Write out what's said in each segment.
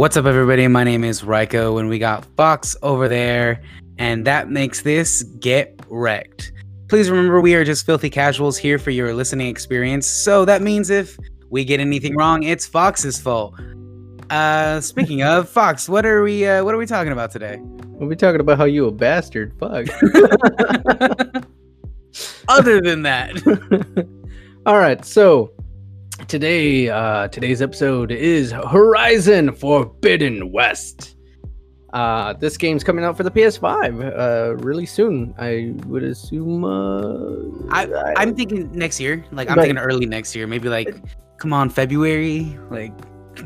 What's up, everybody? My name is Ryko, and we got Fox over there, and that makes this Get Wrecked. Please remember, we are just filthy casuals here for your listening experience, so that means if we get anything wrong, it's Fox's fault. Uh, speaking of Fox, what are we uh, what are we talking about today? We'll be talking about how you a bastard. Fuck. Other than that, All right, so today, uh, today's episode is Horizon Forbidden West. Uh, this game's coming out for the PS5 uh, really soon. I would assume. Uh, I, I'm thinking next year. Like I'm Right. thinking early next year, maybe like come on February. Like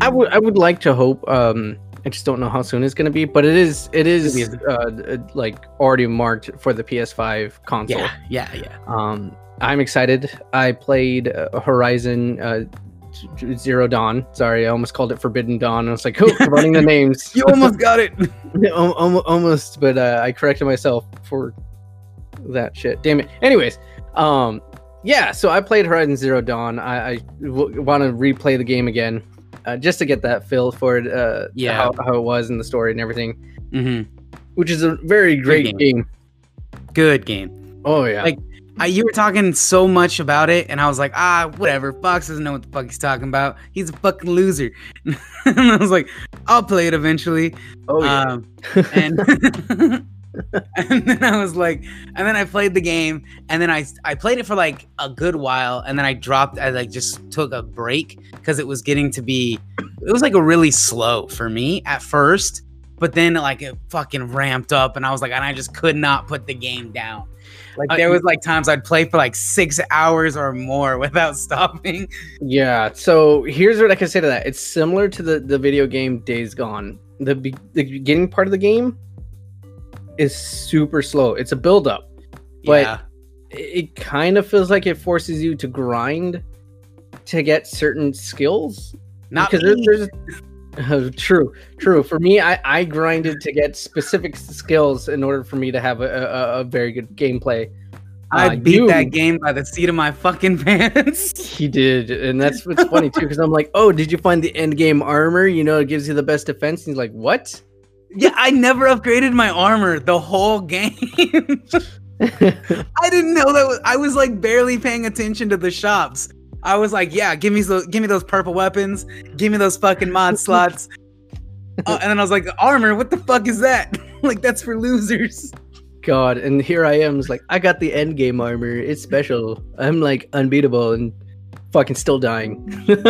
I would I would like to hope. Um, I just don't know how soon it's gonna be, but it is it is uh, uh, like already marked for the PS5 console. yeah, yeah, yeah. Um, I'm excited. I played uh, Horizon uh, Zero Dawn. Sorry, I almost called it Forbidden Dawn. I was like, oh, running the names. You almost got it. Al- al- almost, but uh, I corrected myself for that shit. Damn it. Anyways, um, yeah. So I played Horizon Zero Dawn. I, I w- want to replay the game again, uh, just to get that feel for it. Uh, Yeah. how, how it was in the story and everything, hmm which is a very great game. game. Good game. Oh yeah. Like, I, you were talking so much about it, and I was like, ah, whatever. Fox doesn't know what the fuck he's talking about. He's a fucking loser. and I was like, I'll play it eventually. oh yeah. Um, and and then I was like, and then I played the game, and then I I played it for like a good while, and then I dropped. I like just took a break because it was getting to be, it was like a really slow for me at first, but then like it fucking ramped up, and I was like, and I just could not put the game down. Like I- there was like times I'd play for like six hours or more without stopping. Yeah. So here's what I can say to that. It's similar to the the video game Days Gone. The be- the beginning part of the game is super slow. It's a build up. But- yeah, It, it kind of feels like it forces you to grind to get certain skills. not because there- me. there's uh, true, true. For me, I I grinded to get specific skills in order for me to have a a, a very good gameplay. I uh, beat you- that game by the seat of my fucking pants. He did, and that's what's funny too. Because I'm like, oh, did you find the end game armor? You know, it gives you the best defense. And he's like, what? Yeah, I never upgraded my armor the whole game. I didn't know that was, I was like barely paying attention to the shops. I was like, yeah, give me those give me those purple weapons, give me those fucking mod slots. Oh, and then I was like, armor, what the fuck is that? like that's for losers. God, and here I am, it's like, I got the end game armor. It's special. I'm like unbeatable and fucking still dying.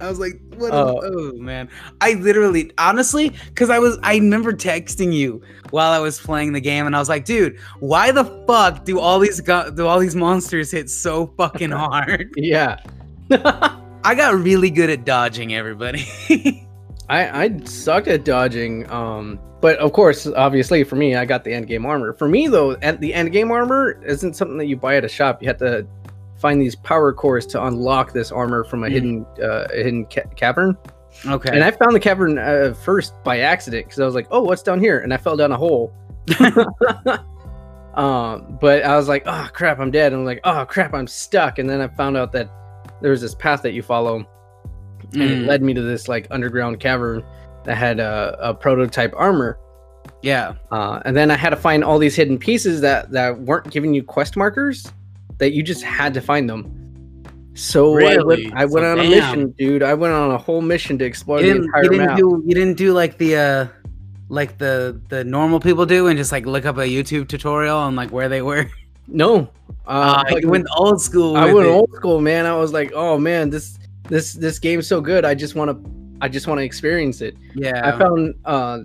I was like, what? a- Oh. oh man, I literally, honestly, because I was, I remember texting you while I was playing the game, and I was like, dude, why the fuck do all these go- do all these monsters hit so fucking hard? yeah. I got really good at dodging everybody. I I sucked at dodging. Um, but of course, obviously for me, I got the end game armor. For me though, the end game armor isn't something that you buy at a shop. You have to find these power cores to unlock this armor from a Mm. hidden uh, a hidden ca- cavern. okay. And I found the cavern uh, first by accident because I was like, "Oh, what's down here?" And I fell down a hole. um, but I was like, "Oh crap, I'm dead." And I'm like, "Oh crap, I'm stuck." And then I found out that there was this path that you follow, and it Mm, led me to this like underground cavern that had a, a prototype armor. yeah. Uh, and then I had to find all these hidden pieces that that weren't giving you quest markers, that you just had to find them. So I went, I went So on a mission, dude. I went on a whole mission to explore You the didn't, entire you didn't map. do you didn't do like the uh like the the normal people do and just like look up a YouTube tutorial on like where they were. No, Uh, uh, you went old school. I with went it. old school, man. I was like, oh man, this this this game's so good. I just want to, I just want to experience it. Yeah. I found, uh,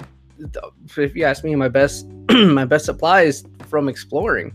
if you ask me, my best my best supplies from exploring.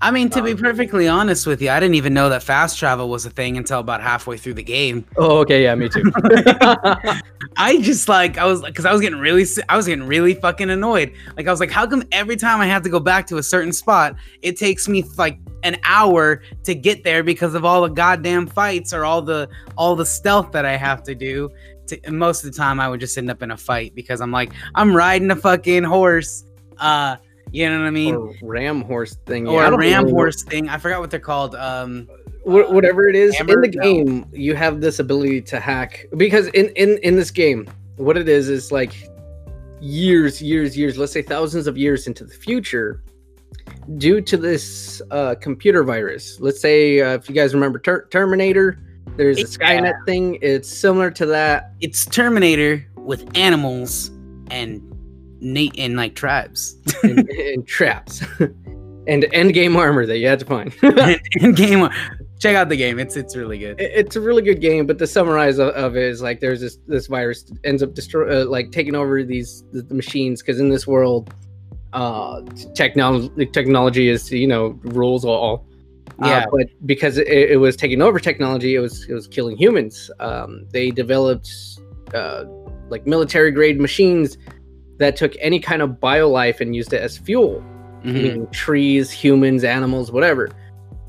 I mean, to be Um, perfectly honest with you, I didn't even know that fast travel was a thing until about halfway through the game. Oh, okay, yeah, me too. I just like I was because I was getting really I was getting really fucking annoyed. Like I was like, how come every time I have to go back to a certain spot, it takes me like an hour to get there because of all the goddamn fights or all the all the stealth that I have to do. To, most of the time, I would just end up in a fight because I'm like I'm riding a fucking horse. Uh, you know what I mean? or ram horse thing, Or yeah, I a ram really know. horse thing. I forgot what they're called. Um, Wh- whatever it is in the No. game you have this ability to hack because in in in this game what it is is like years, years, years, let's say thousands of years into the future, due to this uh, computer virus. Let's say uh, if you guys remember Ter- Terminator, there's a Skynet Yeah. thing. It's similar to that. It's Terminator with animals and Nate and like tribes and, and traps and end game armor that you had to find. and, and game. Check out the game. It's it's really good. It- it's a really good game, but the summarize of, of it is like there's this this virus ends up destroy uh, like taking over these the, the machines because in this world, uh, technology technology is you know rules all. Uh, Yeah. but because it, it was taking over technology, it was it was killing humans. Um, they developed uh, like military grade machines that took any kind of bio life and used it as fuel Mhm. meaning trees, humans, animals, whatever.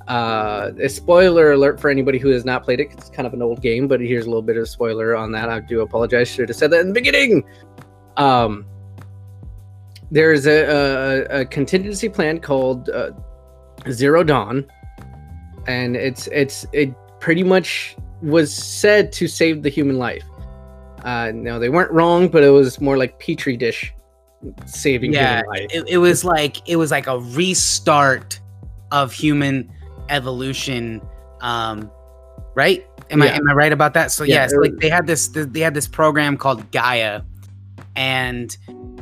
Uh, a spoiler alert for anybody who has not played it. It's kind of an old game, but here's a little bit of spoiler on that. I do apologize. Should have said that in the beginning. Um, there's a, a, a contingency plan called uh, Zero Dawn, and it's it's it pretty much was said to save the human life. Uh, no, they weren't wrong, but it was more like petri dish saving Yeah, human life. it, it was like it was like a restart of human evolution um right? Am i am i right about that? So Yeah, yes it like they had this they had this program called gaia and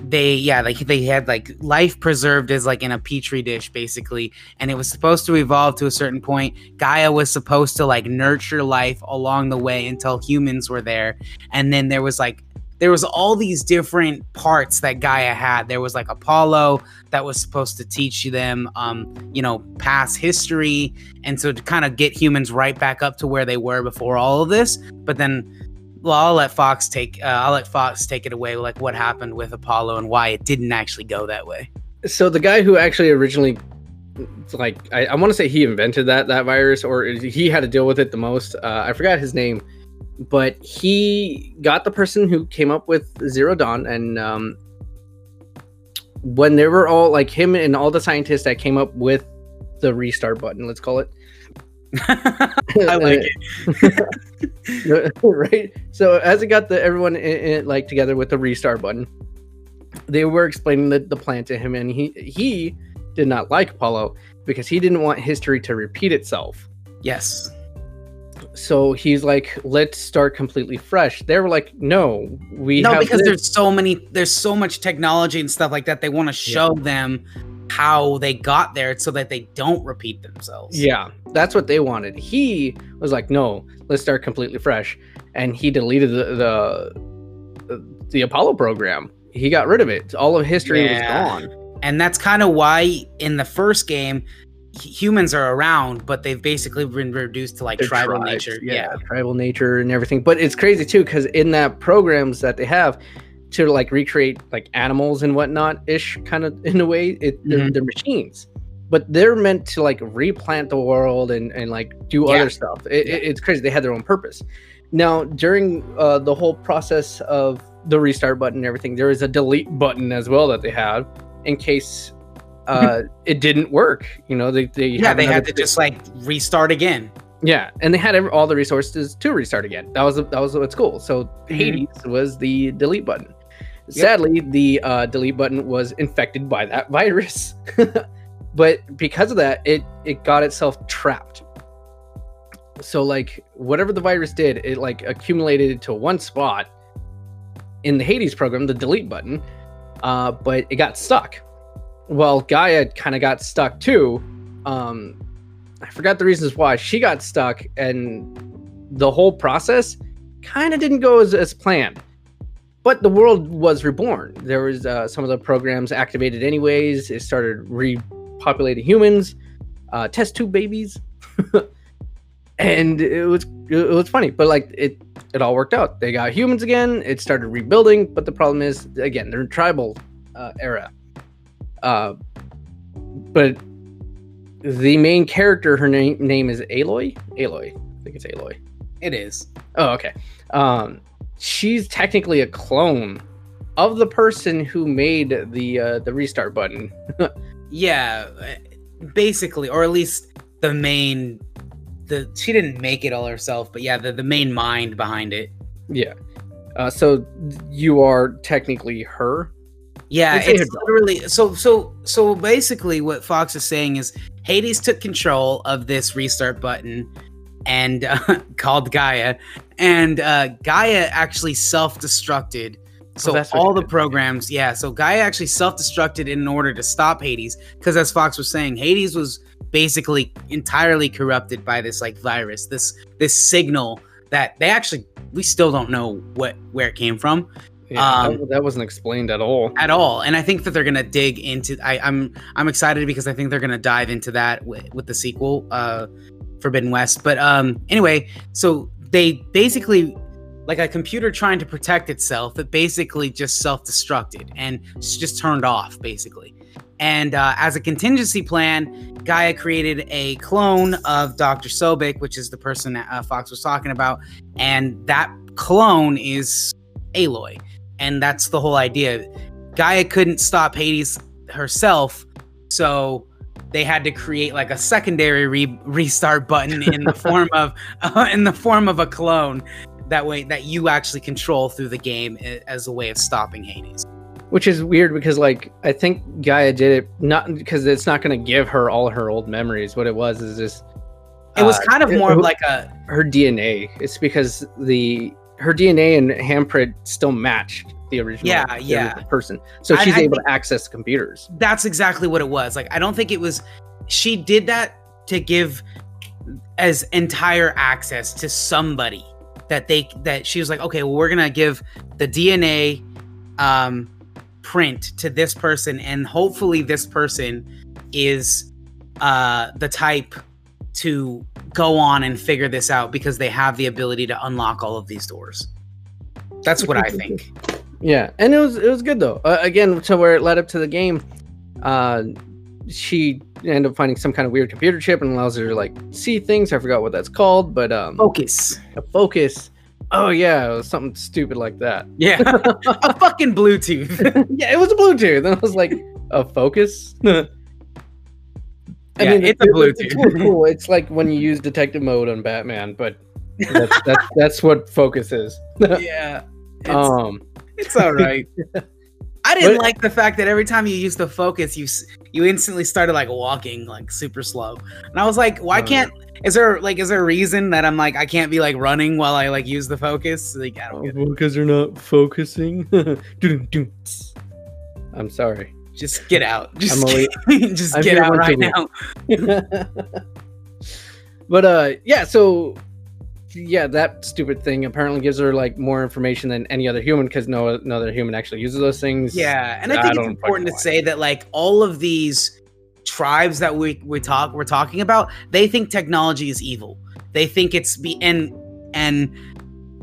they yeah like they had like life preserved as like in a petri dish basically and it was supposed to evolve to a certain point gaia was supposed to like nurture life along the way until humans were there and then there was like there was all these different parts that Gaia had. There was like Apollo that was supposed to teach them, um, you know, past history, and so to kind of get humans right back up to where they were before all of this. But then, well, I'll let Fox take, uh, I'll let Fox take it away, like what happened with Apollo and why it didn't actually go that way. so the guy who actually originally like i, I want to say he invented that that virus or he had to deal with it the most uh, i forgot his name but he got the person who came up with zero dawn and um, when they were all like him and all the scientists that came up with the restart button let's call it I like it. right so as it got the everyone in, in, like together with the restart button they were explaining the, the plan to him and he he did not like apollo because he didn't want history to repeat itself Yes. so he's like let's start completely fresh they were like no we no, because this- there's so many, there's so much technology and stuff like that. They want to show them how they got there so that they don't repeat themselves. yeah that's what they wanted. He was like no let's start completely fresh. And he deleted the the, the apollo program. He got rid of it. All of history Yeah. was gone. And that's kind of why in the first game humans are around but they've basically been reduced to like tribal tribes, nature. Yeah, tribal nature and everything. But it's crazy too because in that programs that they have to like recreate like animals and whatnot ish kind of in a way, it they're, Mhm. they're machines, but they're meant to like replant the world and and like do Yeah. other stuff. It, it- it's crazy. They had their own purpose. Now during uh, the whole process of the restart button and everything, there is a delete button as well that they had in case. Uh, it didn't work. You know, they they yeah they had to just like restart again yeah, and they had all the resources to restart again. That was that was what's cool. So Mm-hmm. Hades was the delete button. Sadly, the uh, delete button was infected by that virus, but because of that, it it got itself trapped. So like whatever the virus did, it like accumulated to one spot in the Hades program, the delete button, uh, but it got stuck. Well, Gaia kind of got stuck too. Um, I forgot the reasons why she got stuck, and the whole process kind of didn't go as, as planned. But the world was reborn. There was uh, some of the programs activated anyways. It started repopulating humans, uh, test tube babies, and it was it was funny. But like it it all worked out. They got humans again. It started rebuilding. But the problem is again they're in tribal uh, era. Uh, but the main character, her name name is Aloy. Aloy, I think it's Aloy. it is Oh, okay. Um, she's technically a clone of the person who made the uh, the restart button. yeah basically or at least the main the she didn't make it all herself but yeah the, the main mind behind it Yeah. Uh, so you are technically her. Yeah, say it's literally so so so basically what Fox is saying is Hades took control of this restart button and uh, called Gaia and uh, Gaia actually self-destructed. So what all the did. programs, yeah, so Gaia actually self-destructed in order to stop Hades because as Fox was saying, Hades was basically entirely corrupted by this like virus, this this signal that they actually we still don't know what where it came from Yeah, Um, that, that wasn't explained at all. at all and i think that they're gonna dig into I, i'm i'm excited because i think they're gonna dive into that with, with the sequel uh forbidden west. But um anyway so they basically like a computer trying to protect itself it basically just self-destructed and just turned off basically. And uh, as a contingency plan gaia created a clone of dr sobeck which is the person that uh, fox was talking about and that clone is aloy. And that's the whole idea. Gaia couldn't stop Hades herself, so they had to create like a secondary re- restart button in the form of uh, in the form of a clone. That way, that you actually control through the game as a way of stopping Hades. Which is weird because, like, I think Gaia did it not because it's not going to give her all her old memories. What it was is just It was uh, kind of it- more it- of like a her DNA. It's because the her DNA and handprint still matched the original, Yeah, the yeah. original person. So she's I able to access computers. that's exactly what it was. Like I don't think it was she did that to give as entire access to somebody that they that she was like, okay, well, we're gonna give the DNA um print to this person, and hopefully this person is uh the type to go on and figure this out because they have the ability to unlock all of these doors. That's what I think. Yeah, and it was it was good though. Uh, again, to where it led up to the game, uh, she ended up finding some kind of weird computer chip and allows her to like see things. I forgot what that's called, but um, Focus. a focus. Oh yeah, it was something stupid like that. Yeah. a fucking Bluetooth. yeah, it was a Bluetooth, and I was like, a focus. I Yeah, it's a Bluetooth. It's really cool. It's like when you use detective mode on Batman, but that's that's, that's what focus is. yeah. It's, um, it's all right. I didn't like the fact that every time you used the focus, you you instantly started like walking like super slow, and I was like, why Uh. can't? Is there like is there a reason that I'm like I can't be like running while I like use the focus? Like I don't because they're not focusing. I'm sorry. Just get out. Just just I'm get out right now. but uh yeah so yeah that stupid thing apparently gives her like more information than any other human because no, no other human actually uses those things Yeah, and I I think don't it's important to say that like all of these tribes that we we talk we're talking about, they think technology is evil. They think it's be and and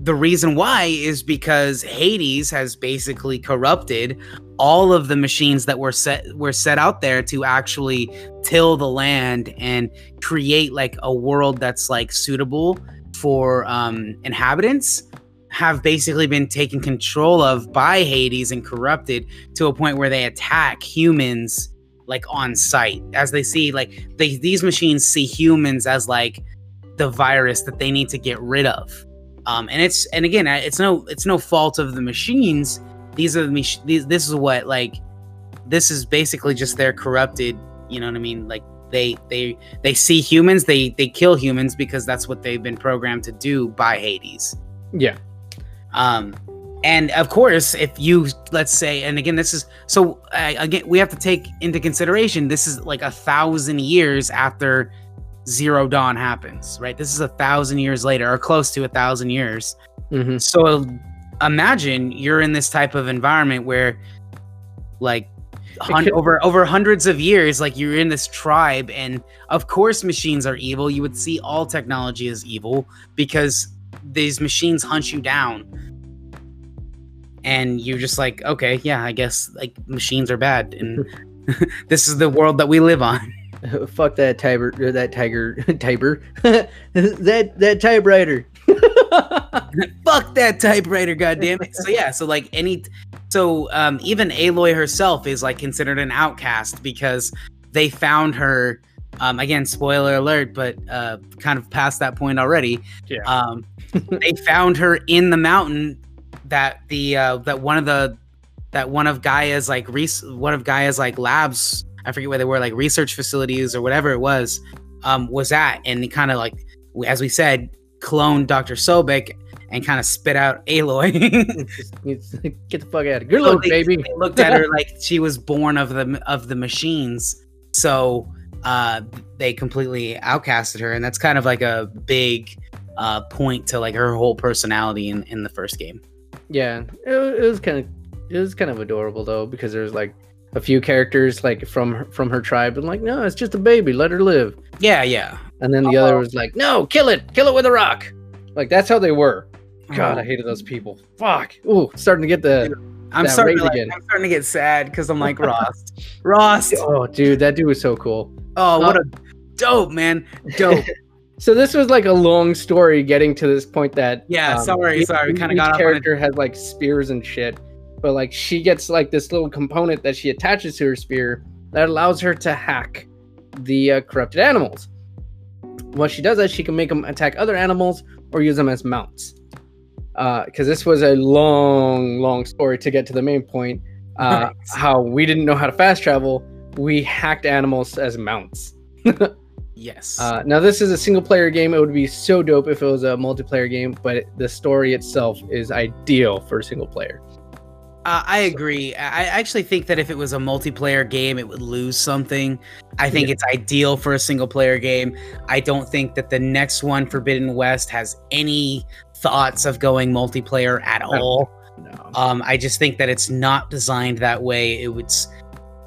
the reason why is because Hades has basically corrupted all of the machines that were set were set out there to actually till the land and create like a world that's like suitable for um inhabitants have basically been taken control of by Hades and corrupted to a point where they attack humans like on sight. As they see like they, these machines see humans as like the virus that they need to get rid of. Um and it's and again it's no it's no fault of the machines. These are the mach- these this is what like this is basically just their corrupted you know what i mean? Like they they they see humans they they kill humans because that's what they've been programmed to do by hades yeah um, and of course, if you let's say, and again, this is so uh, again, we have to take into consideration this is like a thousand years after Zero Dawn happens, right? This is a thousand years later, or close to a thousand years. Mhm. So imagine you're in this type of environment where, like, hun- could- over over hundreds of years, like you're in this tribe, and of course, machines are evil. You would see all technology as evil because these machines hunt you down, and you're just like, okay, yeah, I guess like machines are bad, and this is the world that we live on. fuck that tiger that tiger tiger that that typewriter fuck that typewriter goddamn it so yeah so like any so um even aloy herself is like considered an outcast because they found her um again spoiler alert but uh kind of past that point already Yeah. um they found her in the mountain that the uh, that one of the that one of Gaia's like res- one of Gaia's like labs. I forget where they were, like research facilities or whatever it was, um, was at, and kind of like, as we said, cloned Doctor Sobeck and kind of spit out Aloy. Get the fuck out of Good luck, they, baby. They looked at her like she was born of the of the machines, so uh, they completely outcasted her, and that's kind of like a big uh, point to like her whole personality in in the first game. Yeah, it, it was kind of it was kind of adorable though because there's like a few characters like from from her tribe and like no it's just a baby let her live Yeah, yeah. And then the other was like no kill it kill it with a rock like that's how they were god Oh. i hated those people fuck ooh starting to get the I'm starting to, like. I'm starting to get sad because I'm like Rost. Rost. oh dude that dude was so cool Oh, what a dope man. Dope. so this was like a long story getting to this point that Yeah, sorry, each- sorry, we kinda each got off on a- character has like spears and shit but like she gets like this little component that she attaches to her spear that allows her to hack the uh, corrupted animals what she does is she can make them attack other animals or use them as mounts because this was a long long story to get to the main point uh, Right. how we didn't know how to fast travel we hacked animals as mounts yes. uh, now, this is a single player game. It would be so dope if it was a multiplayer game, but the story itself is ideal for a single player. Uh, I agree. I actually think that if it was a multiplayer game, it would lose something. I think it's ideal for a single player game. I don't think that the next one, Forbidden West, has any thoughts of going multiplayer at all. No. Um, I just think that it's not designed that way. It would.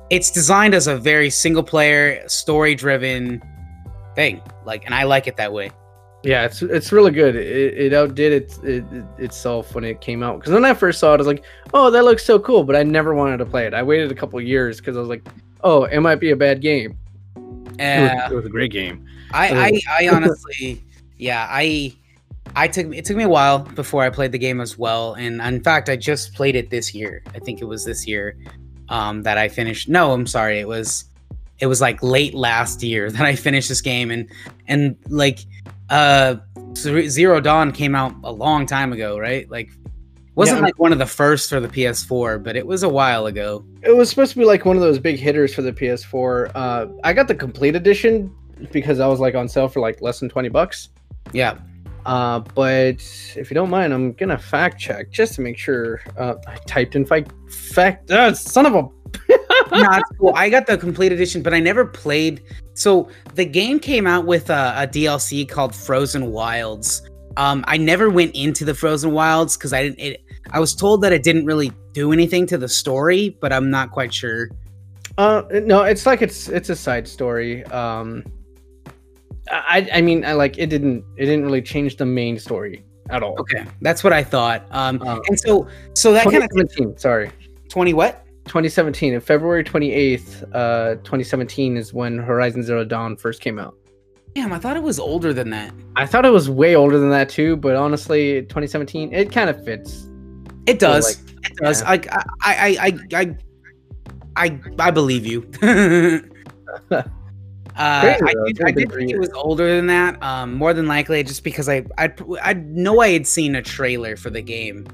It's designed as a very single player, story driven thing. Like, and I like it that way. Yeah, it's it's really good. It, it outdid it, it, itself when it came out. Because when I first saw it, I was like, "Oh, that looks so cool," but I never wanted to play it. I waited a couple years because I was like, "Oh, it might be a bad game." It was, Uh, it was a great game. I, I, I honestly, yeah, I, I took it took me a while before I played the game as well, and in fact, I just played it this year. I think it was this year um, that I finished. No, I'm sorry, it was, it was like late last year that I finished this game, and and like, uh, Zero Dawn came out a long time ago, right? Like, wasn't Yeah. like one of the first for the PS4, but it was a while ago. It was supposed to be like one of those big hitters for the PS4. Uh, I got the complete edition because I was like on sale for like less than twenty bucks. Yeah, Uh, but if you don't mind, I'm gonna fact check just to make sure. Uh, I typed in fact, fact, uh, son of a. no, it's cool. I got the complete edition, but I never played. So the game came out with a, a DLC called Frozen Wilds. Um, I never went into the Frozen Wilds because I didn't. It, I was told that it didn't really do anything to the story, but I'm not quite sure. Uh, no, it's like it's it's a side story. Um, I I mean I like it didn't it didn't really change the main story at all. Okay, that's what I thought. Um, Um, and so so that kind of 2017, sorry, twenty what? 2017. In February 28th, uh, 2017 is when Horizon Zero Dawn first came out. Damn, I thought it was older than that. I thought it was way older than that too, but honestly, 2017 it kind of fits. It does. like, it does. yeah. I, I I I I I believe you. Uh, I did, I did think it was older than that. Um, more than likely, just because I I I know I had seen a trailer for the game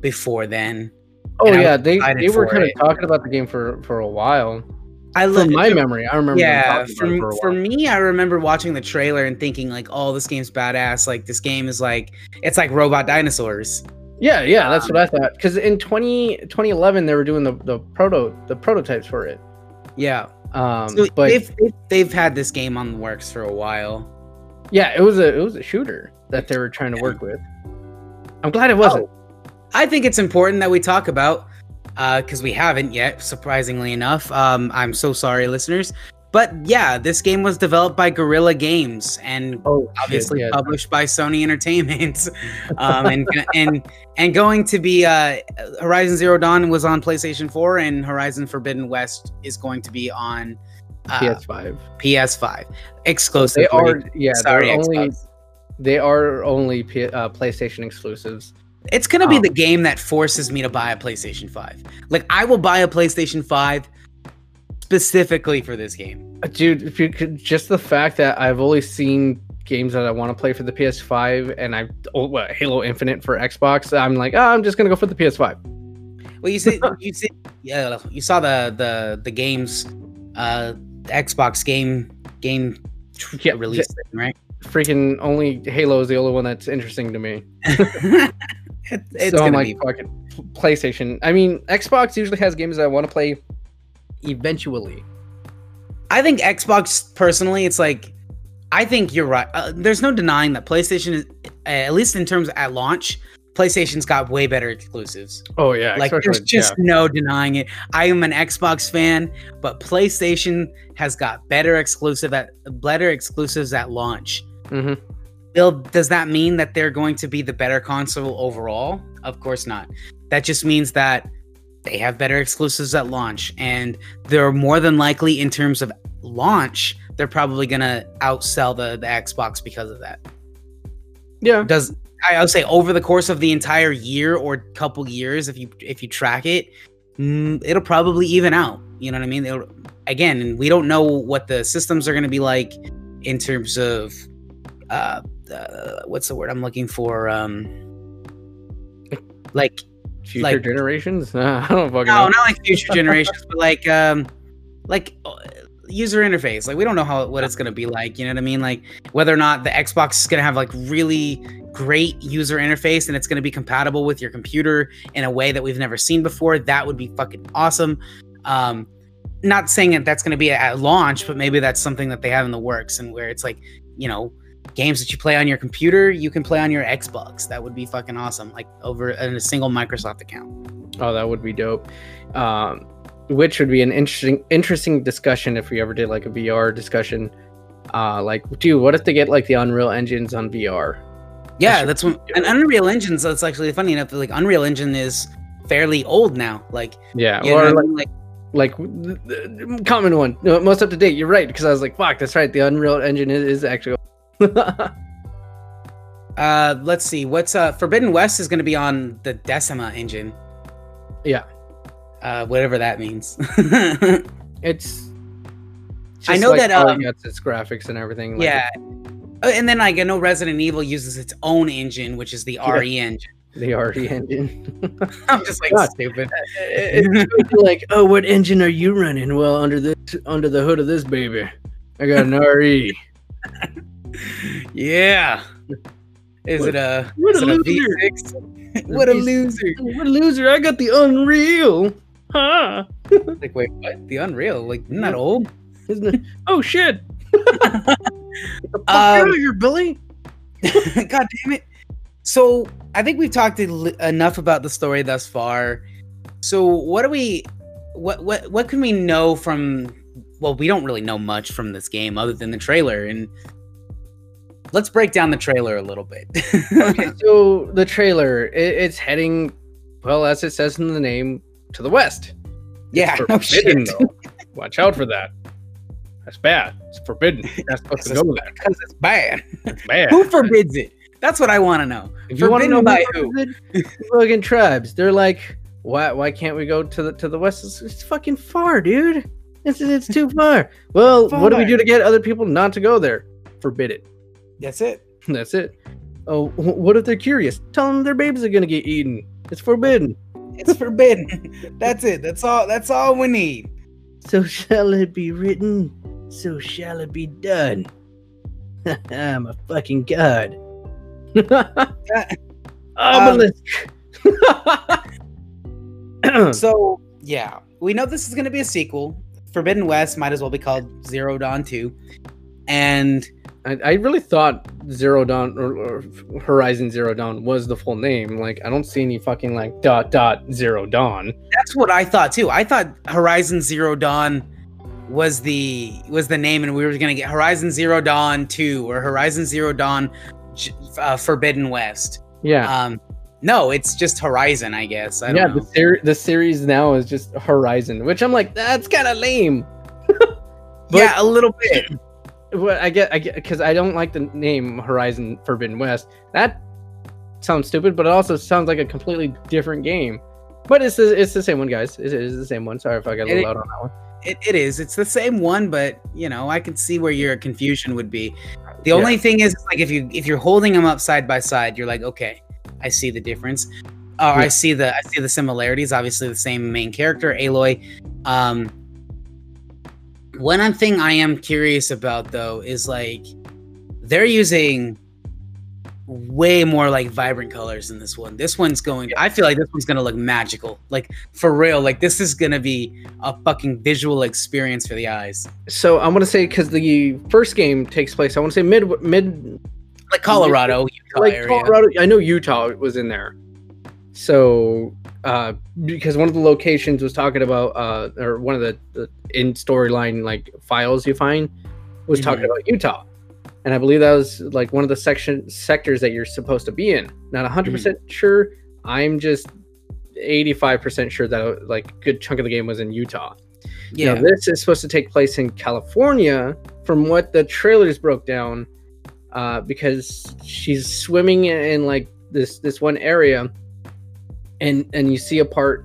before then. Oh yeah, they they were for kind of talking about the game for for a while. I From love my memory, I remember. Yeah, talking for for me, I remember watching the trailer and thinking like, "Oh, this game's badass! Like this game is like it's like robot dinosaurs." Yeah, yeah, that's Um, what I thought. Because in 20, 2011, they were doing the, the proto the prototypes for it. Yeah, Um, so but they've, they've they've had this game on the works for a while. yeah, it was a it was a shooter that they were trying to work with. I'm glad it wasn't. I think it's important that we talk about because we haven't yet, surprisingly enough. Um, I'm so sorry, listeners. But yeah, this game was developed by Guerrilla Games and Oh, obviously shit, yeah. published by Sony Entertainment. um, and and and going to be uh, Horizon Zero Dawn was on PlayStation 4, and Horizon Forbidden West is going to be on uh, PS5. PS5 exclusive. They are yeah, sorry, they're only they are only P- uh, PlayStation exclusives. It's gonna be Um, the game that forces me to buy a PlayStation 5. Like I will buy a PlayStation 5 specifically for this game. Uh, Dude, if you could just the fact that I've only seen games that I want to play for the PS5, and I oh, what, Halo Infinite for Xbox, I'm like, oh, I'm just gonna go for the PS5. Well, you see, you see, yeah, you saw the the the games, uh, Xbox game game Yeah, release thing, right? Freaking only Halo is the only one that's interesting to me. it, it's so I'm like, be fucking PlayStation. I mean, Xbox usually has games that I want to play eventually. I think Xbox personally, it's like, I think you're right. Uh, there's no denying that PlayStation is, at least in terms at launch, PlayStation's got way better exclusives. Oh yeah, Like, there's just no denying it. I am an Xbox fan, but PlayStation has got better exclusive at better exclusives at launch. Mhm. Bill, does that mean that they're going to be the better console overall? Of course not. That just means that they have better exclusives at launch, and they're more than likely, in terms of launch, they're probably gonna outsell the, the Xbox because of that. yeah. Does I would say over the course of the entire year or couple years, if you if you track it, mm, it'll probably even out. You know what I mean? It'll, again, we don't know what the systems are going to be like in terms of uh, uh what's the word I'm looking for um like Future like- generations. I don't fucking no know. not like future generations but like um like uh, user interface like we don't know how what it's going to be like you know what i mean like whether or not the xbox is going to have like really great user interface and it's going to be compatible with your computer in a way that we've never seen before that would be fucking awesome um not saying that that's going to be at launch but maybe that's something that they have in the works and where it's like you know games that you play on your computer you can play on your xbox that would be fucking awesome like over in a single microsoft account Oh, that would be dope. Um, which would be an interesting interesting discussion if we ever did like a VR discussion. Uh, like, dude, what if they get like the Unreal engines on VR? Yeah, that's when be an. Unreal Engine. So it's actually funny enough. Like Unreal Engine is fairly old now. Like, Yeah, you know or like, like like common one, no, most up to date. You're right because I was like, fuck, that's right. The Unreal Engine is, is actually. uh, let's see, what's uh Forbidden West is going to be on the Decima engine. Yeah. Uh, whatever that means. it's. I know like that, um, gets its graphics and everything. Like, yeah. Uh, And then like I know Resident Evil uses its own engine, which is the Yeah. RE engine. the RE engine. I'm just like God. stupid. it's like, oh, what engine are you running? Well, under this, under the hood of this baby, I got an. RE. Yeah. Is What- it a what a loser. V6? what a V6. loser. What a loser! I got the Unreal. Huh? Like wait, what? The Unreal? Like isn't that old? Isn't it? Oh shit! The out Um, of here, Billy. God damn it. So I think we've talked enough about the story thus far. So what do we what what what can we know from well, we don't really know much from this game other than the trailer and let's break down the trailer a little bit. Okay, so the trailer, it, it's heading, well, as it says in the name, to the west. yeah, oh, It's no shit. though. Watch out for that. That's bad. It's forbidden. Not supposed to go there. Because it's bad. It's bad. Who forbids it? That's what I want to know. If you want to know by who? Fucking tribes. They're like, why? Why can't we go to the to the west? It's, it's fucking far, dude. It's it's too far. Well, what do we do to get other people not to go there? Forbid it. That's it. That's it. Oh, what if they're curious? Tell them their babies are gonna get eaten. It's forbidden. It's forbidden. That's it. That's all. That's all we need. So shall it be written. So shall it be done. I'm a fucking god. Um, Obelisk. So yeah, we know this is going to be a sequel. Forbidden West might as well be called Zero Dawn Two, and I, I really thought Zero Dawn or, or Horizon Zero Dawn was the full name. Like, I don't see any fucking like dot dot Zero Dawn. that's what I thought too. I thought Horizon Zero Dawn was the was the name, and we were going to get Horizon Zero Dawn Two or Horizon Zero Dawn uh, Forbidden West. Yeah, Um, no, it's just Horizon, I guess. I don't yeah. The ser- the series now is just Horizon, which I'm like, that's kind of lame. yeah, a little bit. Well, I get, I get, because I don't like the name Horizon Forbidden West. That sounds stupid, but it also sounds like a completely different game. But it's the, it's the same one, guys. It is the same one. Sorry if I got a It- little loud on that one. It, it is. It's the same one, but you know, I can see where your confusion would be. The Yeah. only thing is like if you if you're holding them up side by side, you're like, okay, I see the difference. Uh, I see the I see the similarities. Obviously, the same main character, Aloy. Um, one thing I am curious about though is like they're using way more like vibrant colors in this one. This one's going. I feel like this one's gonna look magical, like for real. Like this is gonna be a fucking visual experience for the eyes, So I want to say because the first game takes place, I want to say mid mid like Colorado, Utah like area. Colorado. I know Utah was in there. So uh, because one of the locations was talking about uh, or one of the, the in storyline like files you find was talking Mhm. about Utah. And I believe that was like one of the section sectors that you're supposed to be in. Not 100% sure. I'm just 85% sure that like a good chunk of the game was in Utah. Yeah, Now, this is supposed to take place in California, from what the trailers broke down, uh, because she's swimming in, in, like this this one area, and and you see a part.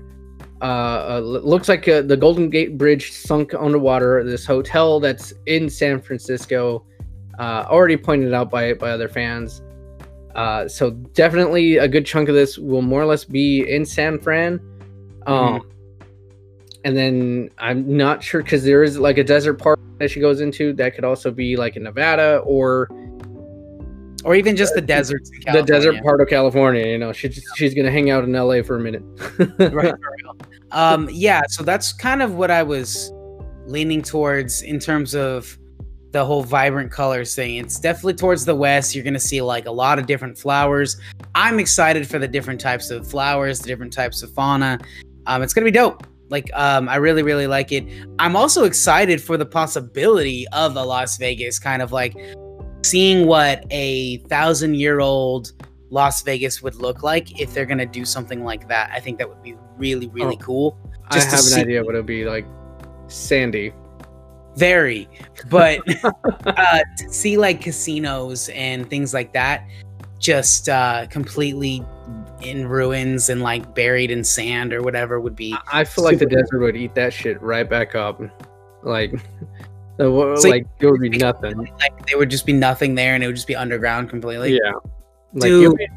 Uh, uh, looks like uh, the Golden Gate Bridge sunk underwater. This hotel that's in San Francisco, uh, already pointed out by by other fans. Uh, so definitely a good chunk of this will more or less be in San Fran. Um, and then I'm not sure because there is like a desert part that she goes into that could also be like in Nevada or or even just the deserts. In the desert part of California. You know, she's she's gonna hang out in LA for a minute. right, for real. Um, yeah, so that's kind of what I was leaning towards in terms of the whole vibrant colors thing. It's definitely towards the west. You're gonna see like a lot of different flowers. I'm excited for the different types of flowers, the different types of fauna. Um, it's gonna be dope. Like, um, I really, really like it. I'm also excited for the possibility of a Las Vegas kind of like seeing what a thousand year old Las Vegas would look like if they're gonna do something like that. I think that would be really, really Oh. cool. I Just to have an idea what it would be like. Sandy. Very, but uh, to see like casinos and things like that, just uh, completely in ruins and like buried in sand or whatever would be. I- I feel like the desert would eat that shit right back up. Like, So- like it would be nothing. Like there would just be nothing there, and it would just be underground completely. yeah. Like, Dude. be-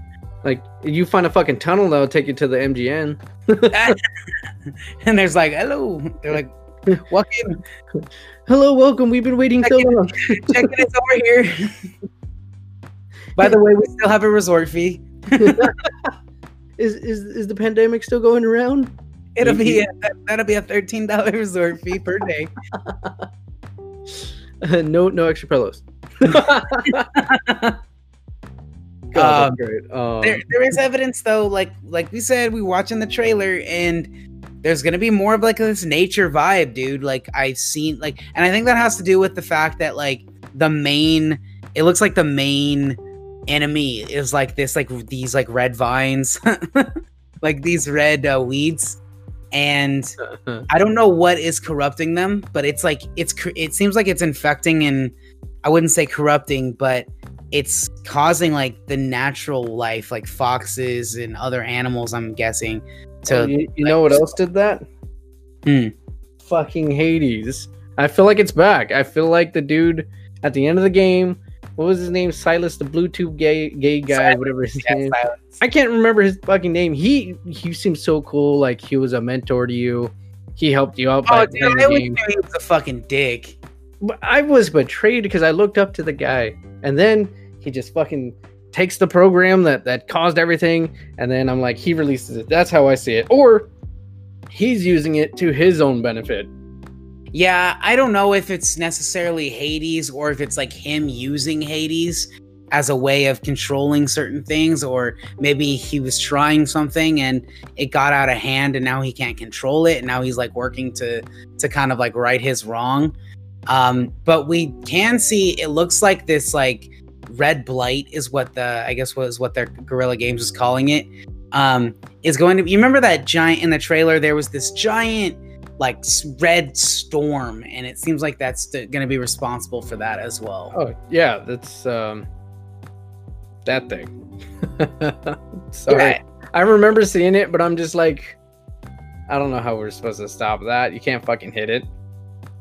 like you find a fucking tunnel that'll take you to the MGM. and there's like, hello. They're like, in, Hello, welcome. We've been waiting so long. check it, it's over here. By the way, we still have a resort fee. is is is the pandemic still going around? It'll be a, that'll be a thirteen dollar resort fee per day. no, no extra pillows. God, Um, great. Um, there, there is evidence though like like we said we watching the trailer and there's gonna be more of like this nature vibe dude like i've seen like and i think that has to do with the fact that like the main it looks like the main enemy is like this like these like red vines like these red uh, weeds and I don't know what is corrupting them, but it's like it's it seems like it's infecting and I wouldn't say corrupting, but it's causing like the natural life, like foxes and other animals. I'm guessing to Oh, you, you know what else did that? Hmm. Fucking Hades. I feel like it's back. I feel like the dude at the end of the game, what was his name? Silas, the Bluetooth gay gay guy, whatever his yeah, name. Sylens. I can't remember his fucking name. He he seemed so cool. Like he was a mentor to you. He helped you out Oh, dude, I of the always game. knew he was a fucking dick. But I was betrayed because I looked up to the guy, and then he just fucking takes the program that that caused everything, and then I'm like, he releases it. That's how I see it. Or he's using it to his own benefit. Yeah, I don't know if it's necessarily Hades or if it's like him using Hades as a way of controlling certain things, or maybe he was trying something and it got out of hand and now he can't control it and now he's like working to to kind of like right his wrong. Um, but we can see it looks like this like red blight is what the I guess was what their Guerrilla Games was calling it. Um, is going to you remember that giant in the trailer? There was this giant like red storm, and it seems like that's going to be responsible for that as well. Oh yeah, that's um that thing. Sorry. Yeah. I remember seeing it, but I'm just like I don't know how we're supposed to stop that. You can't fucking hit it.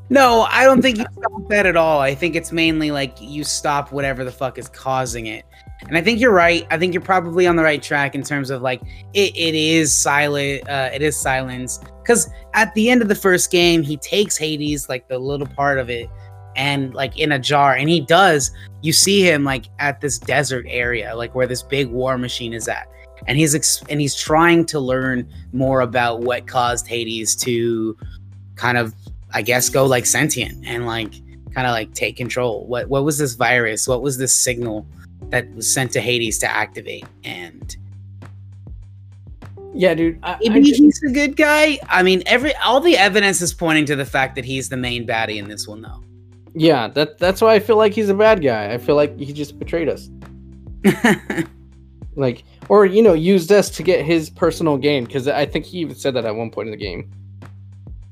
No, I don't think you stop that at all. I think it's mainly like you stop whatever the fuck is causing it. And I think you're right. I think you're probably on the right track in terms of like it, it is Sylens. Uh, it is Sylens because at the end of the first game, he takes Hades like the little part of it and like in a jar, and he does. You see him like at this desert area, like where this big war machine is at, and he's ex- and he's trying to learn more about what caused Hades to kind of, I guess, go like sentient and like kind of like take control. What what was this virus? What was this signal? That was sent to Hades to activate. And yeah, dude, I, maybe I just, he's a good guy. I mean, every all the evidence is pointing to the fact that he's the main baddie in this one, though. Yeah, that that's why I feel like he's a bad guy. I feel like he just betrayed us. like, or you know, used us to get his personal gain. Because I think he even said that at one point in the game.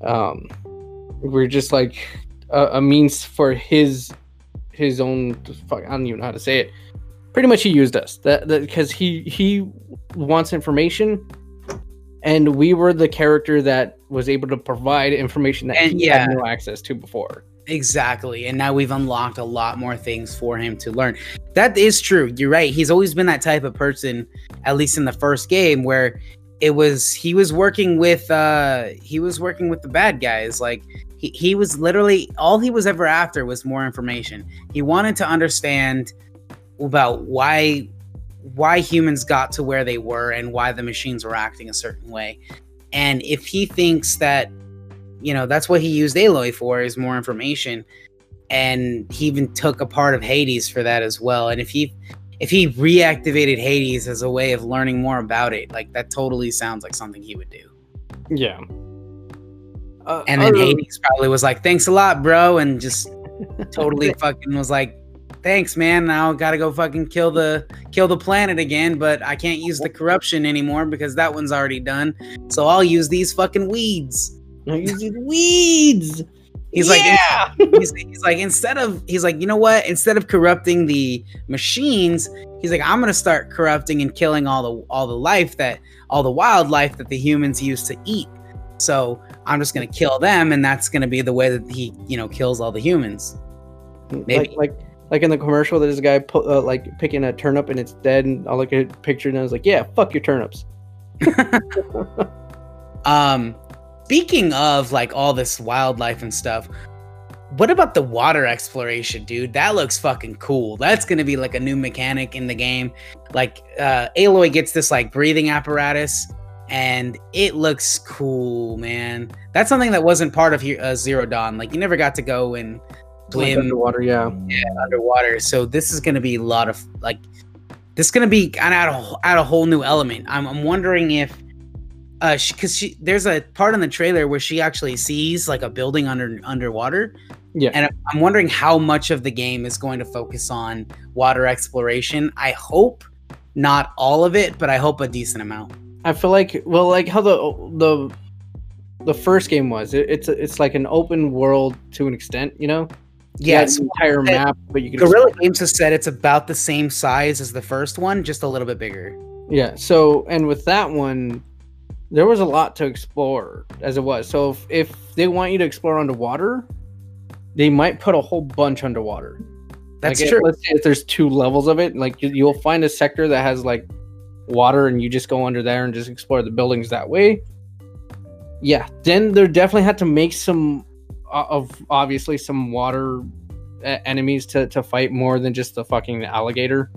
Um, we're just like a, a means for his his own. Fuck, I don't even know how to say it pretty much he used us. That because he he wants information and we were the character that was able to provide information that and, he yeah. had no access to before. Exactly and now we've unlocked a lot more things for him to learn. That is true you're right he's always been that type of person at least in the first game where it was he was working with uh he was working with the bad guys like he, he was literally all he was ever after was more information. He wanted to understand about why why humans got to where they were and why the machines were acting a certain way. And if he thinks that, you know, that's what he used Aloy for is more information. And he even took a part of Hades for that as well. And if he if he reactivated Hades as a way of learning more about it, like that totally sounds like something he would do. Yeah. Uh, and then Hades probably was like, "Thanks a lot, bro," and just totally fucking was like, thanks, man. Now gotta go fucking kill the kill the planet again, but I can't use the corruption anymore because that one's already done. So I'll use these fucking weeds. I use these weeds. He's yeah! like, he's, he's like, instead of, he's like, you know what? Instead of corrupting the machines, he's like, I'm gonna start corrupting and killing all the all the life that all the wildlife that the humans used to eat. So I'm just gonna kill them, and that's gonna be the way that he, you know, kills all the humans. Maybe. Like, like like in the commercial, there's a guy pu- uh, like picking a turnip and it's dead, and I'll look at a picture and I was like, "Yeah, fuck your turnips." um, speaking of like all this wildlife and stuff, what about the water exploration, dude? That looks fucking cool. That's gonna be like a new mechanic in the game. Like, uh, Aloy gets this like breathing apparatus, and it looks cool, man. That's something that wasn't part of uh, Zero Dawn. Like, you never got to go and swim like underwater. Yeah, yeah, underwater. So this is going to be a lot of like this is going to be kind of add a, add a whole new element. I'm, I'm wondering if uh because she, she, there's a part in the trailer where she actually sees like a building under underwater. Yeah, and I'm wondering how much of the game is going to focus on water exploration. I hope not all of it, but I hope a decent amount. I feel like well, like how the the the first game was. It, it's it's like an open world to an extent, you know. Yeah, it's entire map, but you can. Guerrilla Games has said it's about the same size as the first one, just a little bit bigger. Yeah. So, and with that one, there was a lot to explore as it was. So, if, if they want you to explore underwater, they might put a whole bunch underwater. That's like true. If, let's say if there's two levels of it, like you, you'll find a sector that has like water, and you just go under there and just explore the buildings that way. Yeah, then there definitely had to make some Uh, of obviously some water enemies to, to fight more than just the fucking alligator.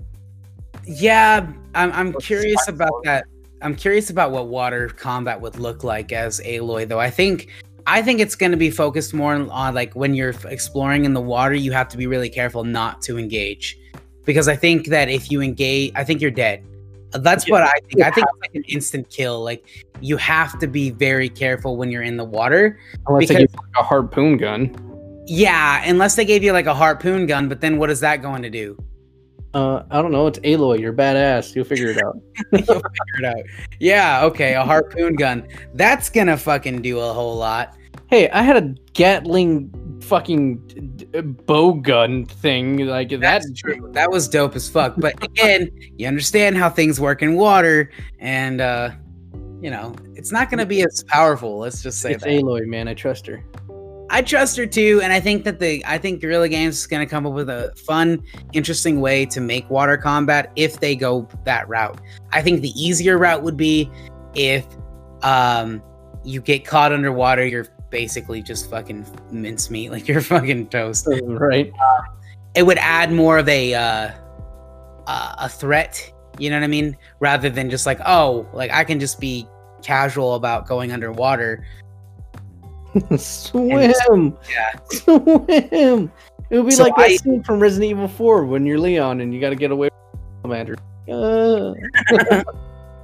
Yeah, I'm, I'm curious about that. I'm curious about what water combat would look like as Aloy, though. I think I think it's going to be focused more on like when you're exploring in the water, you have to be really careful not to engage, because I think that if you engage, I think you're dead. That's yeah. what I think. I think it's like an instant kill. Like you have to be very careful when you're in the water. Unless because, they give you a harpoon gun. Yeah, unless they gave you like a harpoon gun, but then what is that going to do? Uh, I don't know. It's Aloy. You're badass. You'll figure it out. You'll figure it out. Yeah. Okay. A harpoon gun. That's gonna fucking do a whole lot. Hey, I had a Gatling fucking bow gun thing like that's that. True. That was dope as fuck. But again, you understand how things work in water, and uh, you know it's not going to be as powerful. Let's just say it's that. Aloy, man. I trust her. I trust her too, and I think that the I think Guerrilla Games is going to come up with a fun, interesting way to make water combat if they go that route. I think the easier route would be if um you get caught underwater, you're basically just fucking mincemeat, like you're fucking toast. right. It would add more of a uh, uh, a threat, you know what I mean, rather than just like oh, like I can just be casual about going underwater. Swim. Yeah. Swim. It would be So like that I- scene from Resident Evil 4 when you're Leon and you got to get away from the Commander. Uh,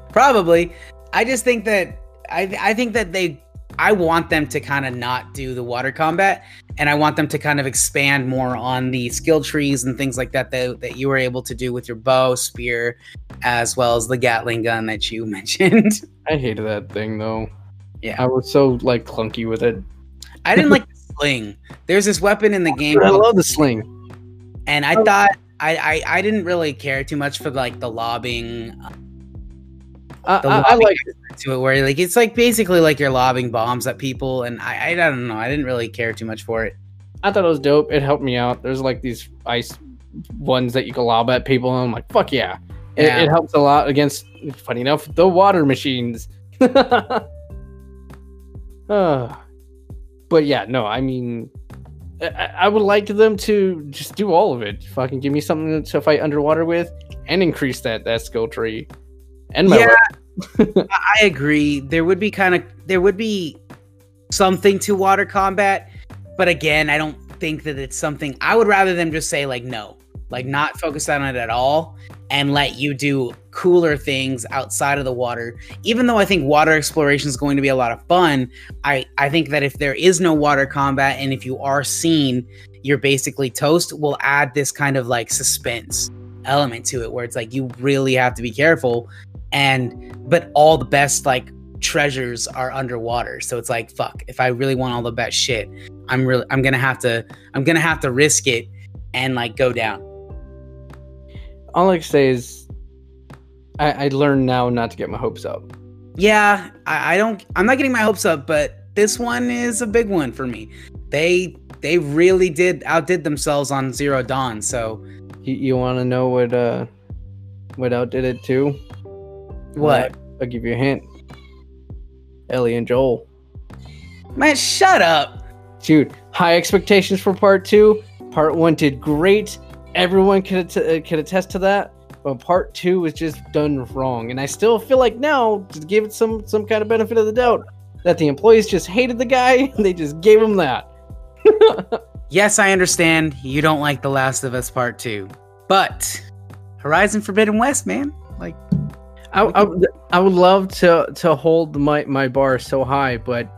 Probably. I just think that I I think that they I want them to kind of not do the water combat and I want them to kind of expand more on the skill trees and things like that that, that you were able to do with your bow, spear, as well as the Gatling gun that you mentioned. I hated that thing though. Yeah. I was so like clunky with it. I didn't like the sling. There's this weapon in the game I love the sling. and I thought I, I I didn't really care too much for like the lobbing I, I, I like to it where like it's like basically like you're lobbing bombs at people and I I don't know I didn't really care too much for it. I thought it was dope. It helped me out. There's like these ice ones that you can lob at people, and I'm like, fuck yeah. It, Yeah. it helps a lot against, funny enough, the water machines. uh, but yeah, no, I mean, I, I would like them to just do all of it. Fucking give me something to fight underwater with, and increase that that skill tree. And my Yeah. I agree. There would be kind of there would be something to water combat, but again, I don't think that it's something I would rather them just say like no, like not focus on it at all and let you do cooler things outside of the water. Even though I think water exploration is going to be a lot of fun, I I think that if there is no water combat and if you are seen, you're basically toast We'll add this kind of like suspense element to it where it's like you really have to be careful. And but all the best like treasures are underwater. So it's like fuck if i really want all the best shit i'm really i'm gonna have to i'm gonna have to risk it and like go down. All I can say is, I, I learned now not to get my hopes up. yeah I, I don't i'm not getting my hopes up but this one is a big one for me. They they really did outdid themselves on zero dawn so You, you want to know what uh what outdid it too? what I'll give you a hint. Ellie and Joel. man shut up Dude, high expectations for part two. Part one did great. Everyone can, att- uh, can attest to that. But part two was just done wrong. And I still feel like now, to give it some some kind of benefit of the doubt, that the employees just hated the guy and they just gave him that. yes i understand you don't like the last of us part two but horizon forbidden west man like I, I, would- I would love to to hold my, my bar so high, but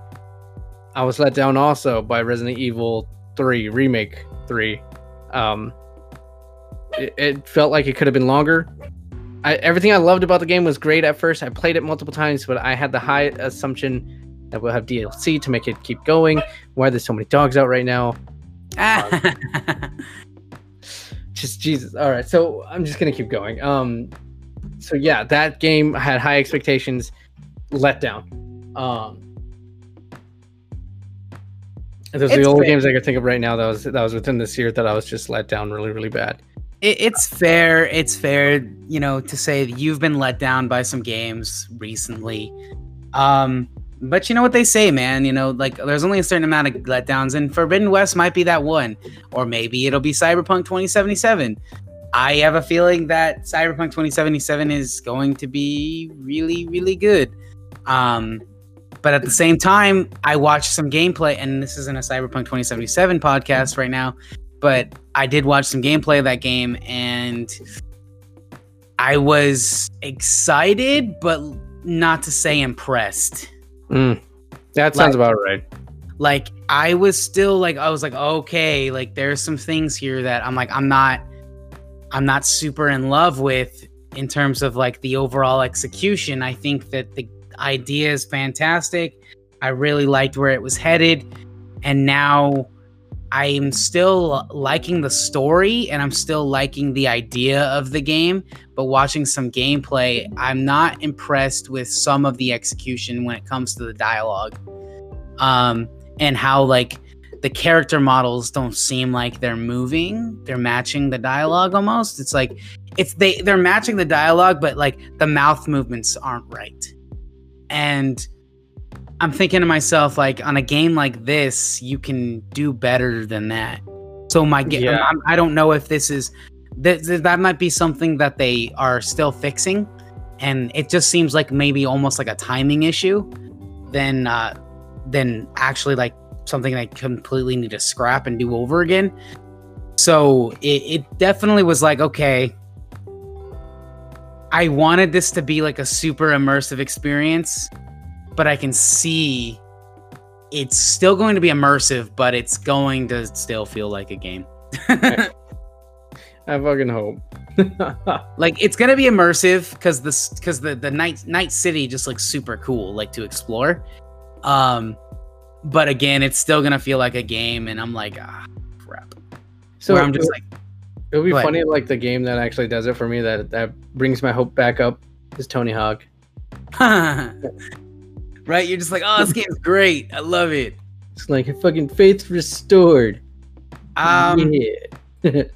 I was let down also by Resident Evil 3 Remake 3. Um, it, it felt like it could have been longer. I, everything I loved about the game was great at first. I played it multiple times, but I had the high assumption that we'll have DLC to make it keep going. Why there's so many dogs out right now? just Jesus. All right, so I'm just gonna keep going. Um, so yeah, that game had high expectations, let down. Um, those are the only games I could think of right now that was that was within this year that I was just let down really really bad. it, it's fair it's fair you know to say that you've been let down by some games recently um but you know what they say man you know like there's only a certain amount of letdowns and forbidden west might be that one. Or maybe it'll be cyberpunk 2077 i have a feeling that cyberpunk 2077 is going to be really really good. Um but at the same time i watched some gameplay and this isn't a cyberpunk 2077 podcast right now but I did watch some gameplay of that game and I was excited, but not to say impressed. Mm, that sounds about right. Like I was still like I was like okay, like there's some things here that I'm like I'm not I'm not super in love with in terms of like the overall execution. I think that the idea is fantastic. I really liked where it was headed and now I'm still liking the story and I'm still liking the idea of the game, but watching some gameplay, I'm not impressed with some of the execution when it comes to the dialogue. Um and how like the character models don't seem like they're moving. They're matching the dialogue almost. It's like it's they they're matching the dialogue, but like the mouth movements aren't right. And I'm thinking to myself, like on a game like this, you can do better than that. So my game, Yeah. I'm- I don't know if this is that that might be something that they are still fixing, and it just seems like maybe almost like a timing issue, than uh, than actually like something they completely need to scrap and do over again. So it, it definitely was like okay. I wanted this to be like a super immersive experience, but I can see it's still going to be immersive, but it's going to still feel like a game. I fucking hope. like it's gonna be immersive because this because the the night night city just looks super cool like to explore um but again it's still gonna feel like a game and i'm like ah crap so so i'm just like it would be ahead. funny, like the game that actually does it for me. That that brings my hope back up is Tony Hawk. right you're just like oh this game's great i love it It's like your fucking faith restored. um yeah.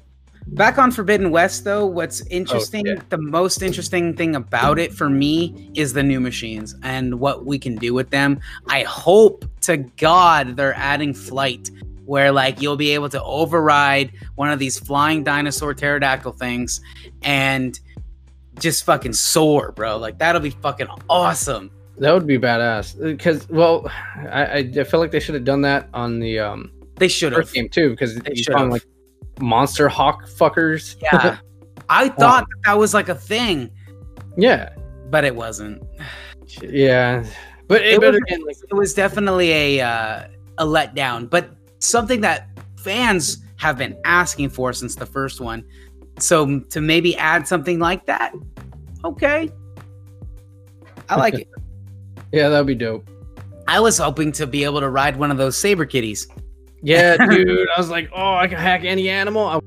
Back on Forbidden West, though, what's interesting, yeah. the most interesting thing about it for me is the new machines and what we can do with them. I hope to God they're adding flight where, like, you'll be able to override one of these flying dinosaur pterodactyl things and just fucking soar, bro. Like, that'll be fucking awesome. That would be badass. Because well, I, I feel like they should have done that on the um They should have. first game too. Because They you found like monster hawk fuckers. Yeah. I thought that, that was like a thing, yeah, but it wasn't. yeah. But, It but was- again, like, it was definitely a uh, a letdown, but something that fans have been asking for since the first one. So to maybe add something like that, okay, I like it. Yeah, that'd be dope. I was hoping to be able to ride one of those saber kitties. Yeah, dude. I was like, oh, I can hack any animal. I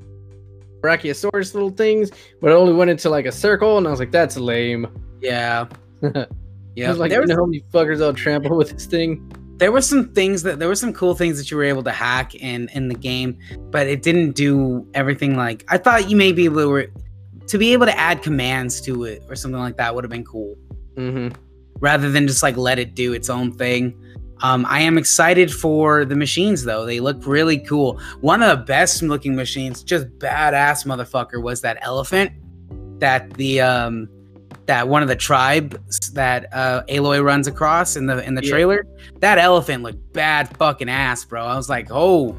Brachiosaurus little things, but it only went into like a circle, and I was like, that's lame. Yeah, yeah. I was like, there, was, know how many fuckers I'll trample with this thing? there were some things that there were some cool things that you were able to hack in in the game, but it didn't do everything. Like I thought you may be able to, to be able to add commands to it or something like that would have been cool. Mm-hmm. Rather than just like let it do its own thing. Um, I am excited for the machines though. They look really cool. One of the best looking machines, just badass motherfucker, was that elephant that the um that one of the tribes that uh Aloy runs across in the in the Yeah. trailer. That elephant looked bad fucking ass, bro. I was like, oh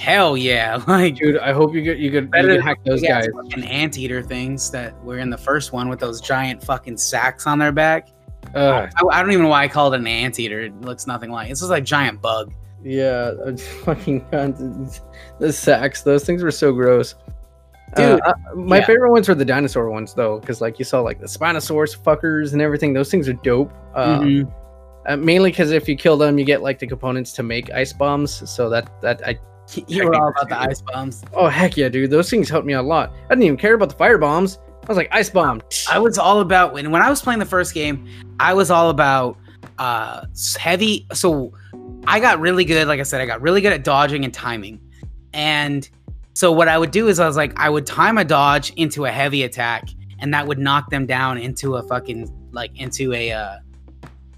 hell yeah. Like Dude, I hope you get you could, you better than hack those guys. fucking anteater things that were in the first one with those giant fucking sacks on their back. I, I don't even know why I called it an anteater. It looks nothing like. It's just like a giant bug. yeah, uh, fucking the sacks. Those things were so gross. Dude, Uh, uh, my yeah. favorite ones were the dinosaur ones though, because like you saw like the Spinosaurus fuckers and everything. Those things are dope. Uh, Mhm. uh, mainly because if you kill them, you get like the components to make ice bombs. So that that I You were all about the ice bombs. oh heck yeah, dude, those things helped me out a lot. I didn't even care about the fire bombs. I was like ice bomb. I was all about when when I was playing the first game. I was all about uh heavy. So I got really good. Like I said, I got really good at dodging and timing. And so what I would do is I was like, I would time a dodge into a heavy attack, and that would knock them down into a fucking like into a uh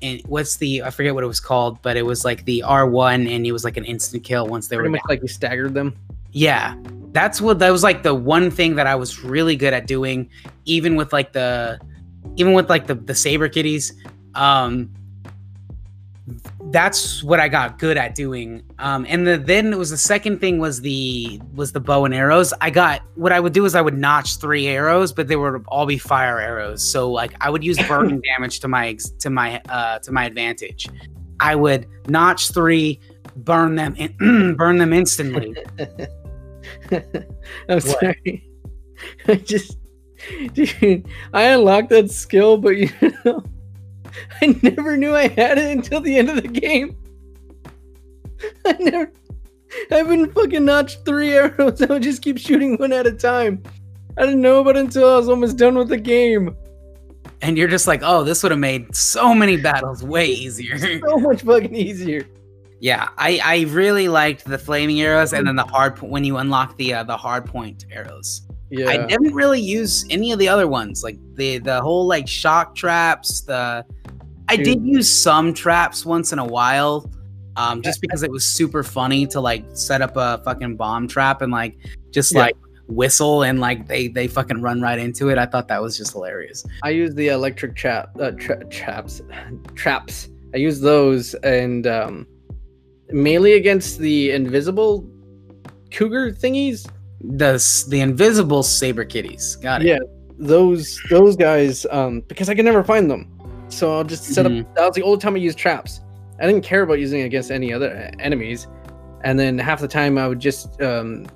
and what's the I forget what it was called, but it was like the R1 and it was like an instant kill once they Pretty were much like you staggered them. yeah. That's what that was like the one thing that I was really good at doing, even with like the even with like the the saber kitties. Um that's what I got good at doing. Um and the, then it was the second thing was the was the bow and arrows. I got what I would do is I would notch three arrows, but they would all be fire arrows. So like I would use burning damage to my ex- to my uh to my advantage. I would notch three, burn them burn them instantly. I'm sorry. I just, dude, I unlocked that skill, but you know, I never knew I had it until the end of the game. I never, I've been fucking notched three arrows. I would just keep shooting one at a time. I didn't know about it until I was almost done with the game. and you're just like, oh, this would have made so many battles way easier. So much fucking easier. Yeah, I I really liked the flaming arrows and then the hard po- when you unlock the uh, the hard point arrows. Yeah. I didn't really use any of the other ones, like the the whole like shock traps. The I did use some traps once in a while, um, just because it was super funny to like set up a fucking bomb trap and like just Yeah. like whistle and like they they fucking run right into it. I thought that was just hilarious. I use the electric trap uh, tra- traps traps. I use those and um, melee against the invisible cougar thingies. The the invisible saber kitties. Got it. Yeah, those those guys. Um, because I can never find them, so I'll just set Mhm. up. That was the only time I used traps. I didn't care about using it against any other uh, enemies, and then half the time I would just, um,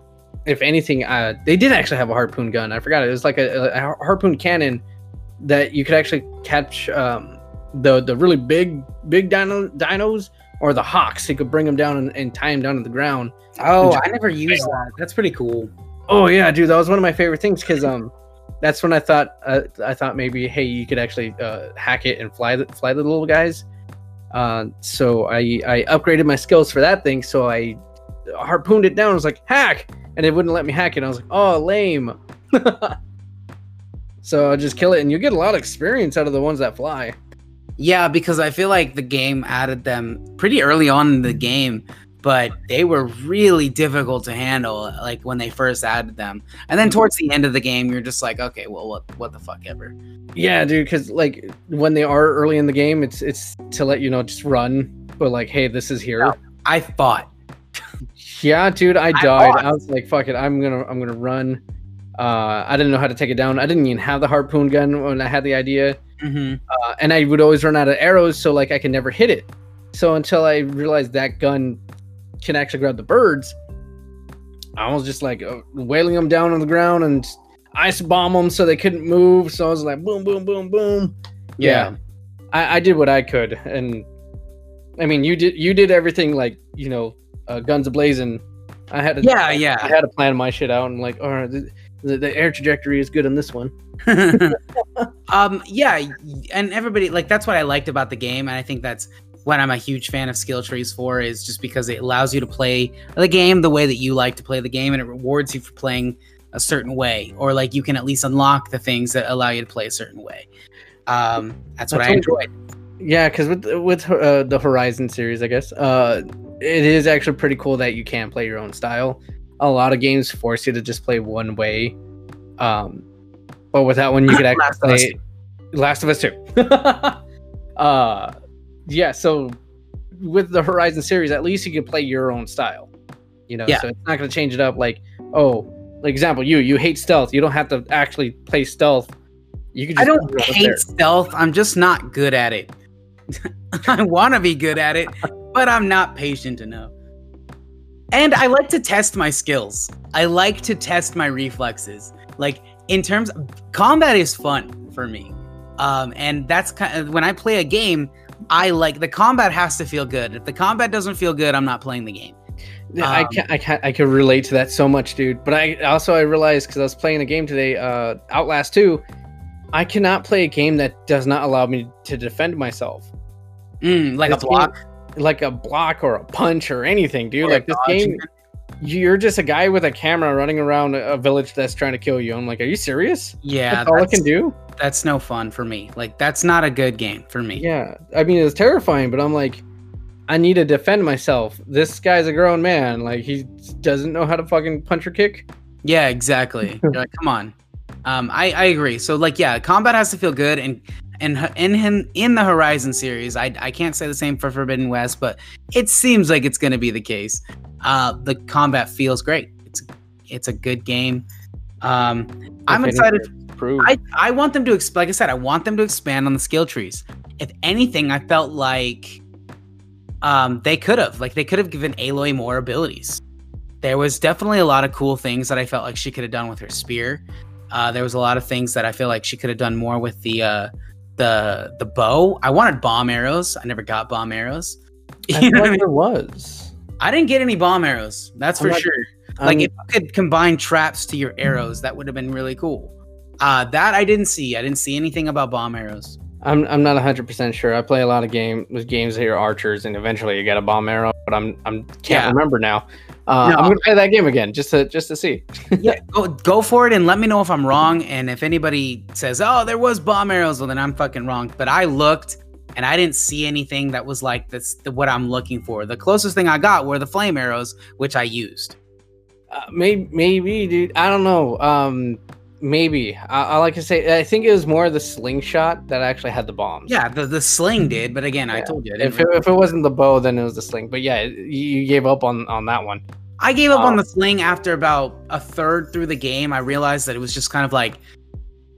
if anything, uh, they did actually have a harpoon gun. I forgot it. It was like a, a harpoon cannon that you could actually catch um, the the really big big dino, dinos or the hawks. You could bring them down and, and tie them down to the ground. Oh, I never used that. That's pretty cool. Oh yeah, dude, that was one of my favorite things because um, that's when I thought uh, I thought maybe hey you could actually uh, hack it and fly the fly the little guys. Uh, so I I upgraded my skills for that thing. So I harpooned it down. I was like hack, and it wouldn't let me hack it. I was like oh lame. so I just kill it, and you get a lot of experience out of the ones that fly. Yeah, because I feel like the game added them pretty early on in the game, but they were really difficult to handle like when they first added them. And then towards the end of the game, you're just like, okay, well what what the fuck ever. Yeah, dude, because like when they are early in the game, it's it's to let you know just run, but like hey this is here. No. I fought. Yeah, dude, I I died. lost. I, was like, "Fuck it, I'm gonna, I'm gonna run." Uh, I didn't know how to take it down. I didn't even have the harpoon gun when I had the idea, hmm uh, and I would always run out of arrows, so like I could never hit it. So until I realized that gun can actually grab the birds, I was just like uh, wailing them down on the ground and ice bomb them so they couldn't move. So I was like, boom, boom, boom, boom. Yeah, I, I did what I could, and I mean, you did, you did everything like you know, uh, guns ablazing. I had to, Yeah, yeah I yeah. had to plan my shit out. and like, all right, the, the, the air trajectory is good on this one. um yeah, and everybody like that's what I liked about the game and I think that's what I'm a huge fan of skill trees for is just because it allows you to play the game the way that you like to play the game and it rewards you for playing a certain way or like you can at least unlock the things that allow you to play a certain way. Um that's what That's I enjoyed. Yeah, because with with uh, the Horizon series, I guess, uh, it is actually pretty cool that you can play your own style. A lot of games force you to just play one way, um, but with that one, you could actually Last of Us play Last of Us Two. uh, yeah. So with the Horizon series, at least you can play your own style. You know, Yeah. so it's not going to change it up. Like, oh, like example, you you hate stealth. You don't have to actually play stealth. You can. I don't hate stealth. I'm just not good at it. I want to be good at it, but I'm not patient enough. And I like to test my skills. I like to test my reflexes. Like in terms combat is fun for me. Um, and that's kind of when I play a game, I like the combat has to feel good. If the combat doesn't feel good, I'm not playing the game. Yeah, I Um, can I can I can relate to that so much, dude. But I also I realized because I was playing a game today, uh, Outlast Two. I cannot play a game that does not allow me to defend myself, Mm, like a This game- block. Like a block or a punch or anything, dude. or like this game, you're just a guy with a camera running around a village that's trying to kill you. I'm like, are you serious? Yeah, that's all I can do. that's no fun for me. Like that's not a good game for me. Yeah, I mean it's terrifying, but I'm like, I need to defend myself. This guy's a grown man. Like he doesn't know how to fucking punch or kick. Yeah, exactly. You're like, come on. Um, I, I agree. So like, yeah, combat has to feel good, and and in him in the Horizon series, I I can't say the same for Forbidden West, but it seems like it's going to be the case. Uh, the combat feels great. It's it's a good game. Um, I'm excited. Prove. I I want them to exp- like I said, I want them to expand on the skill trees. If anything, I felt like um they could have like they could have given Aloy more abilities. There was definitely a lot of cool things that I felt like she could have done with her spear. Uh, there was a lot of things that I feel like she could have done more with the uh, the the bow. I wanted bomb arrows. I never got bomb arrows. I You know what I mean? was. I didn't get any bomb arrows. That's I'm for not- sure. Like Um, if you could combine traps to your arrows, that would have been really cool. Uh, that I didn't see. I didn't see anything about bomb arrows. I'm I'm not 100 percent sure. I play a lot of game with games that are archers, and eventually you get a bomb arrow, but I'm I'm can't Yeah. remember now. Uh, No. I'm gonna play that game again just to just to see. yeah, go, go for it and let me know if I'm wrong. And if anybody says, "Oh, there was bomb arrows," well, then I'm fucking wrong. But I looked and I didn't see anything that was like this. The, what I'm looking for. The closest thing I got were the flame arrows, which I used. Uh, maybe maybe dude. I don't know. Um, maybe I, I like to say I think it was more the slingshot that actually had the bombs. Yeah, the the sling mm-hmm. did, but again, I told you, I, If it, if it wasn't the bow, then it was the sling. But yeah, you, gave up on on that one. I gave up on Oh. the um, sling after about a third through the game. I realized that it was just kind of like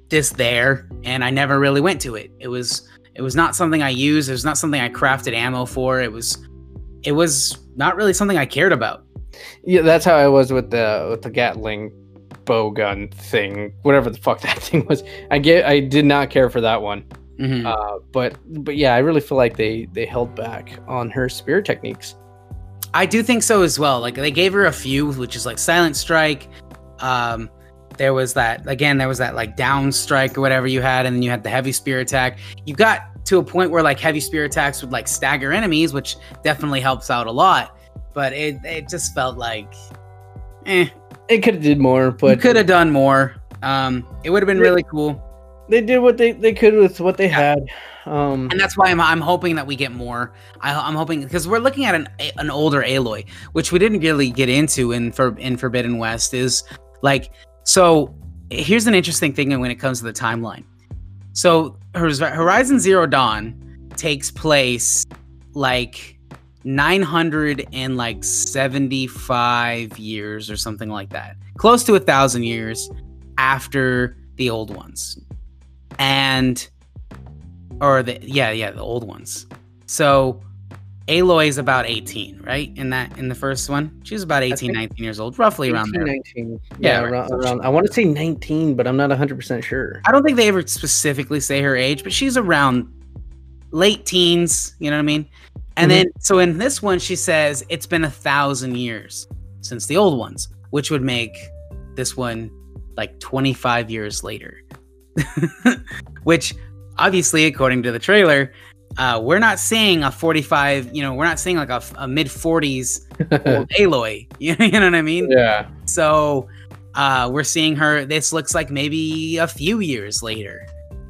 this there, and I never really went to it. It was it was not something I used. It was not something I crafted ammo for. It was it was not really something I cared about. Yeah, that's how I was with the with the Gatling bow gun thing, whatever the fuck that thing was. I get I did not care for that one. Mhm. Uh, but but yeah, I really feel like they they held back on her spear techniques. I do think so as well. Like they gave her a few, which is like silent strike. Um, there was that again. There was that like down strike or whatever you had, and then you had the heavy spear attack. You got to a point where like heavy spear attacks would like stagger enemies, which definitely helps out a lot. But it it just felt like, eh. It could have did more, But could have done more. Um, it would have been really cool, they did what they, they could with what they Yeah. had. Um, and that's why I'm I'm hoping that we get more. I, I'm hoping because we're looking at an an older Aloy, which we didn't really get into in for in Forbidden West is like so. Here's an interesting thing when it comes to the timeline. So Horizon Zero Dawn takes place like 900 and like 75 years or something like that, close to a thousand years after the old ones, and or the yeah yeah the old ones. So Aloy is about 18, right? In that in the first one, she's about 18, 19 years old, roughly around there. 19. Yeah, Yeah, right. around, around. I want to say 19, but I'm not 100% sure. I don't think they ever specifically say her age, but she's around late teens. You know what I mean? And Mhm. then, so in this one, she says it's been a thousand years since the old ones, which would make this one like 25 years later. which, obviously, according to the trailer, uh, we're not seeing a 45, you know, we're not seeing like a, a mid 40s old Aloy. You know what I mean? yeah. So uh, we're seeing her. This looks like maybe a few years later,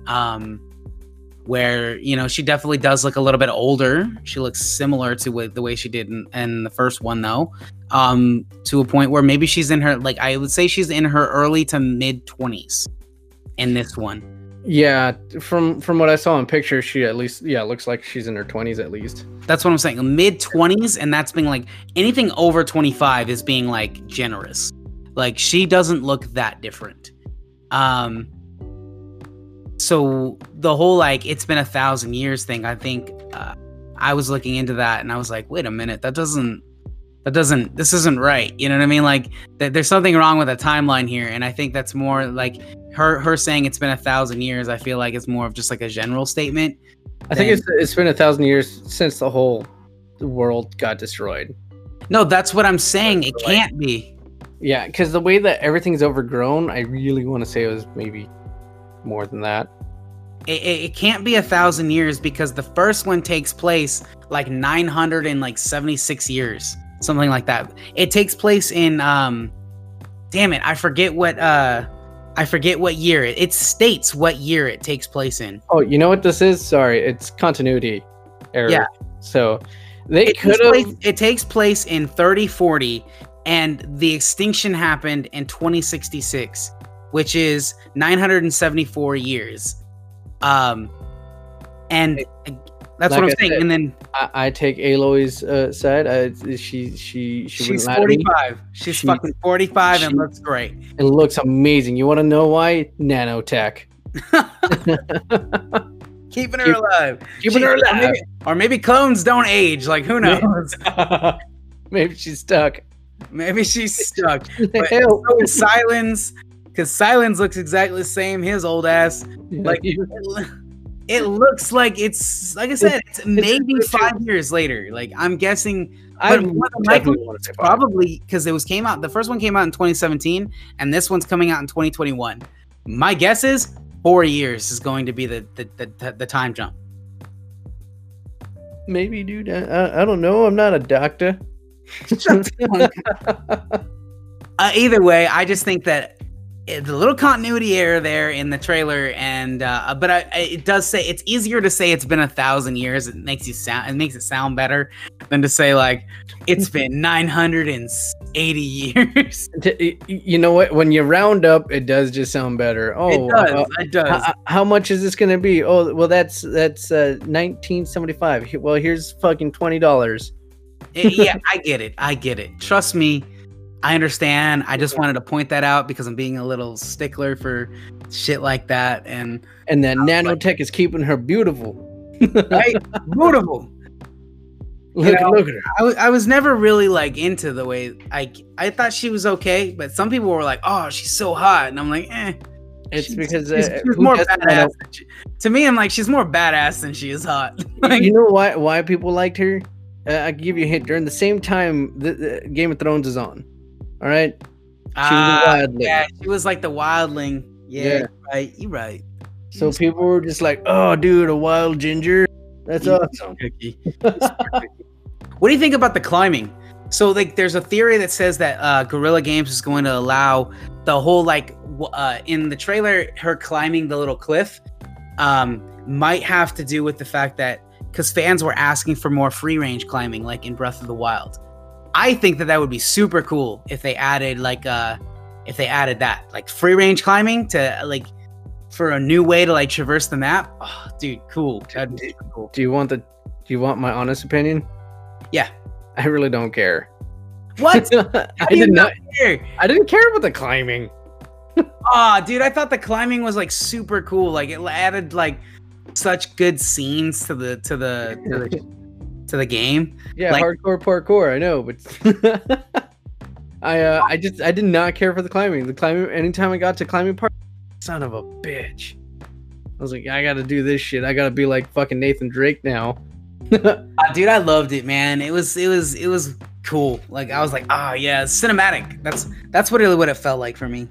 um, where you know she definitely does look a little bit older. She looks similar to the way she did in, in the first one, though, um, to a point where maybe she's in her like I would say she's in her early to mid twenties in this one. Yeah, from from what I saw in pictures, she at least yeah looks like she's in her 20s at least. That's what I'm saying. Mid 20s, and that's being like anything over 25 is being like generous. Like she doesn't look that different. Um so the whole like it's been a thousand years thing, I think uh, I was looking into that and I was like, wait a minute, that doesn't that doesn't this isn't right. You know what I mean? Like th- there's something wrong with the timeline here, and I think that's more like her her saying it's been a thousand years. I feel like it's more of just like a general statement. I think it's it's been a thousand years since the whole world got destroyed. No, that's what I'm saying. It can't be. Yeah, because the way that everything's overgrown, I really want to say it was maybe more than that. It, it, it can't be a thousand years because the first one takes place like 976 years, something like that. It takes place in um, damn it, I forget what uh, I forget what year it. It states what year it takes place in. Oh, you know what this is? Sorry, it's continuity error. Yeah. So they could have. it takes place in 3040, and the extinction happened in 2066, which is 974 years. Um, and that's Like what I'm I saying. said, and then I, I take Aloy's uh, side. Uh, she she she she's wouldn't lie to me. 45. She's She- fucking 45 and looks great. It looks amazing. You want to know why? Nanotech. Keeping her Keep- alive. Keeping She- her or alive. maybe- Or maybe clones don't age. Like who knows? Maybe she's stuck. maybe she's stuck. But so is Sylens, because Sylens looks exactly the same. His old ass. Like it, it looks like it's like I said, it's maybe it's- five years later. Like I'm guessing, I but more than definitely likely, want to say five. probably because it was came out. The first one came out in 2017, and this one's coming out in 2021. My guess is four years is going to be the the, the, the time jump. Maybe, dude. I, I don't know. I'm not a doctor. uh, either way, I just think that it's a little continuity error there in the trailer, and uh, but I, it does say it's easier to say it's been a thousand years. It makes you sound it makes it sound better than to say like it's been nine hundred and eighty years. You know what? When you round up, it does just sound better. Oh, it does. Uh, it does. How, how, much is this going to be? Oh, well, that's that's uh, nineteen seventy five. Well, here's fucking twenty dollars. yeah, I get it. I get it. Trust me I understand. I just wanted to point that out because I'm being a little stickler for shit like that. And and that nanotech like, is keeping her beautiful. right? Beautiful. Look, you know, look at her. I, w- I was never really like into the way I I thought she was okay, but some people were like, "Oh, she's so hot," and I'm like, "Eh." It's she's, because uh, she's, she's more badass. She, to me, I'm like, she's more badass than she is hot. like, you know why why people liked her? Uh, I give you a hint. During the same time, the, the Game of Thrones is on. All right. She was ah, wildling. Yeah, she was like the wildling. Yeah, yeah. right. You're right. So You're people were just like, "Oh, dude, a wild ginger. That's awesome." what do you think about the climbing? So, like, there's a theory that says that uh, Guerrilla Games is going to allow the whole like uh, in the trailer, her climbing the little cliff um, might have to do with the fact that because fans were asking for more free range climbing, like in Breath of the Wild. I think that that would be super cool if they added like uh if they added that like free range climbing to like for a new way to like traverse the map. Oh, dude, cool. That'd be cool. Do you want the do you want my honest opinion? Yeah. I really don't care. What? I did not care. I didn't care about the climbing. oh, dude, I thought the climbing was like super cool. Like it added like such good scenes to the to the, to the to the game. Yeah, like, hardcore parkour. I know, but I uh, I just I did not care for the climbing. The climbing. Anytime I got to climbing part, son of a bitch. I was like, I gotta do this shit. I gotta be like fucking Nathan Drake now. uh, dude, I loved it, man. It was it was it was cool. Like I was like, oh yeah, cinematic. That's that's what really what it felt like for me.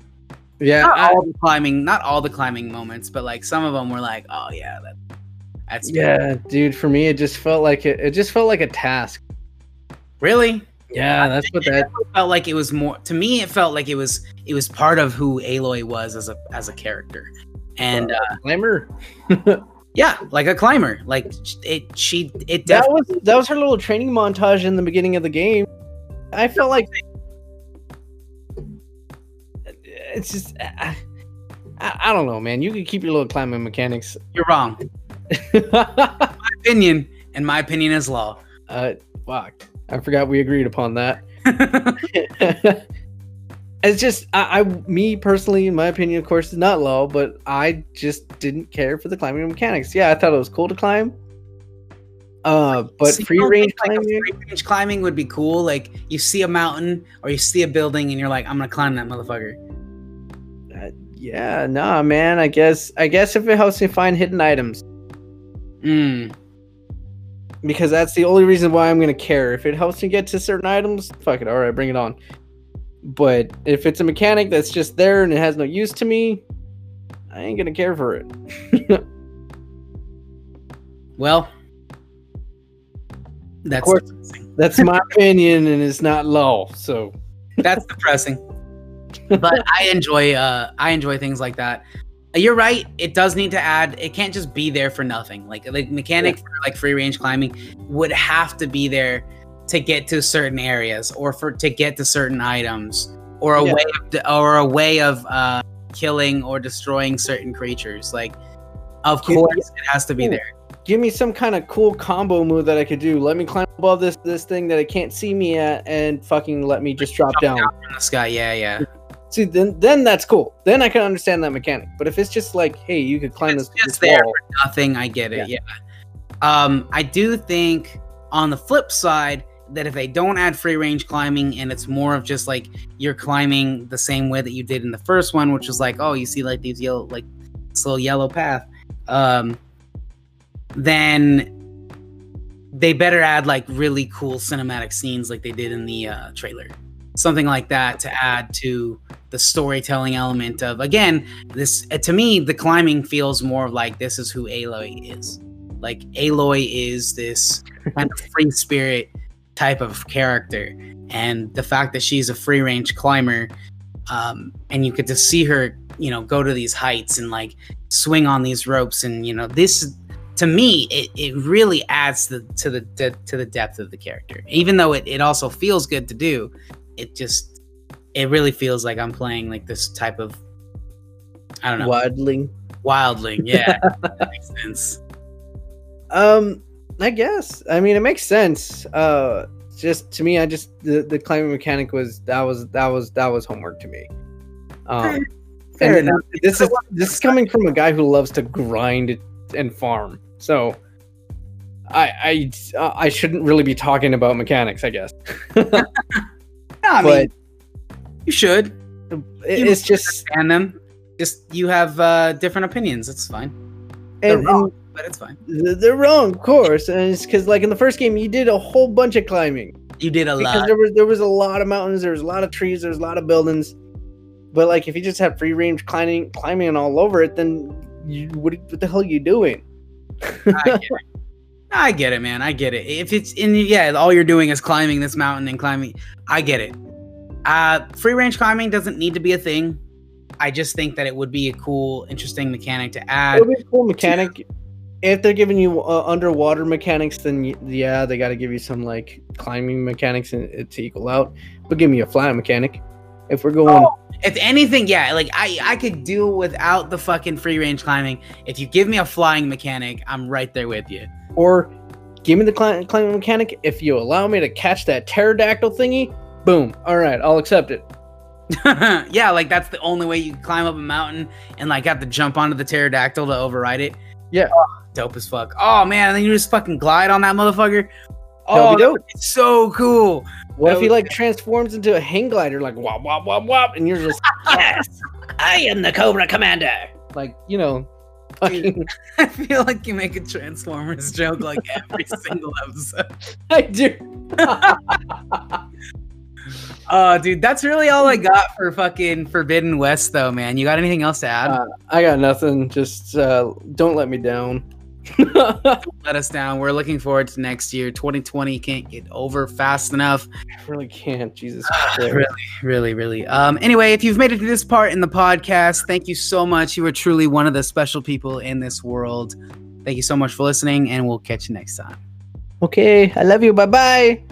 Yeah, not I, all the climbing, not all the climbing moments, but like some of them were like, oh yeah, that that's yeah, dude. For me, it just felt like it. It just felt like a task. Really? Yeah, that's what that felt like. It was more to me. It felt like it was it was part of who Aloy was as a as a character, and uh, climber. yeah, like a climber. Like it. She it. That was that was her little training montage in the beginning of the game. I felt like it's just. I, I don't know, man. You can keep your little climbing mechanics. You're wrong my opinion, and my opinion is law. Uh, fuck. I forgot we agreed upon that. it's just I, I, me personally in my opinion of course is not law but i just didn't care for the climbing mechanics yeah i thought it was cool to climb uh but free range climbing free range climbing would be cool like you see a mountain or you see a building and you're like i'm gonna climb that motherfucker uh, yeah nah man i guess i guess if it helps me find hidden items Mm. Because that's the only reason why I'm gonna care. If it helps me get to certain items, fuck it. All right, bring it on. But if it's a mechanic that's just there and it has no use to me, I ain't gonna care for it. well, that's course, that's my opinion, and it's not law. So that's depressing. but I enjoy uh I enjoy things like that. You're right. It does need to add. It can't just be there for nothing. Like like mechanic yeah. for like free range climbing would have to be there to get to certain areas or for to get to certain items or a yeah. way of, or a way of uh, killing or destroying certain creatures. Like, of Give course, me, it has to be there. Give me some kind of cool combo move that I could do. Let me climb above this this thing that it can't see me at, and fucking let me just drop, drop down. down from the sky. Yeah, yeah. See, then then that's cool. Then I can understand that mechanic. But if it's just like, hey, you could climb it's this, just this there wall, for nothing, I get it. Yeah. yeah. Um, I do think on the flip side that if they don't add free range climbing and it's more of just like you're climbing the same way that you did in the first one, which was like, oh, you see like these yellow, like this little yellow path, um, then they better add like really cool cinematic scenes like they did in the uh, trailer, something like that to add to the storytelling element of again this uh, to me the climbing feels more like this is who Aloy is. Like Aloy is this kind of free spirit type of character, and the fact that she's a free range climber, um, and you get to see her, you know, go to these heights and like swing on these ropes, and you know this to me it, it really adds the to the to the depth of the character even though it, it also feels good to do it just it really feels like i'm playing like this type of i don't know Wildling. wildling yeah that makes sense Um, I guess. I mean, it makes sense. Uh, just to me, I just the, the climbing mechanic was that was that was that was homework to me. Um, Fair this is this is coming from a guy who loves to grind and farm. So, I I I shouldn't really be talking about mechanics, I guess. I but mean you should it- it's just understand them just you have uh different opinions it's fine They're and, wrong. and but it's fine they're wrong, of course, and it's because like in the first game you did a whole bunch of climbing. you did a because lot there was there was a lot of mountains, there was a lot of trees, there was a lot of buildings. But like if you just have free range climbing climbing all over it, then you what, what the hell are you doing? I get it. I get it, man. I get it. If it's in, yeah, all you're doing is climbing this mountain and climbing. I get it. Uh, free range climbing doesn't need to be a thing. I just think that it would be a cool, interesting mechanic to add. It would be a cool mechanic. If they're giving you uh, underwater mechanics, then yeah, they got to give you some like climbing mechanics and, uh, to equal out. But give me a flat mechanic. If we're going, Oh, If anything, yeah, like I, I could do without the fucking free range climbing. If you give me a flying mechanic, I'm right there with you. Or give me the cli- climbing mechanic. If you allow me to catch that pterodactyl thingy, boom. All right, I'll accept it. yeah, like that's the only way you climb up a mountain and like have to jump onto the pterodactyl to override it. Yeah. Oh, dope as fuck. Oh man, and then you just fucking glide on that motherfucker. Oh, dope. be so cool. What That if he like transforms into a hang glider, like wop wop wop wop, and you're just yes, I am the Cobra Commander. Like you know, fucking, I feel like you make a Transformers joke like every single episode. I do. Oh, dude, that's really all I got for fucking Forbidden West, though, man. You got anything else to add? Uh, I got nothing. Just uh, don't let me down. Let us down. We're looking forward to next year. 2020 can't get over fast enough. I really can't. Jesus Christ. really, really, really. Um, anyway, if you've made it to this part in the podcast, thank you so much. You are truly one of the special people in this world. Thank you so much for listening, and we'll catch you next time. Okay, I love you. Bye bye.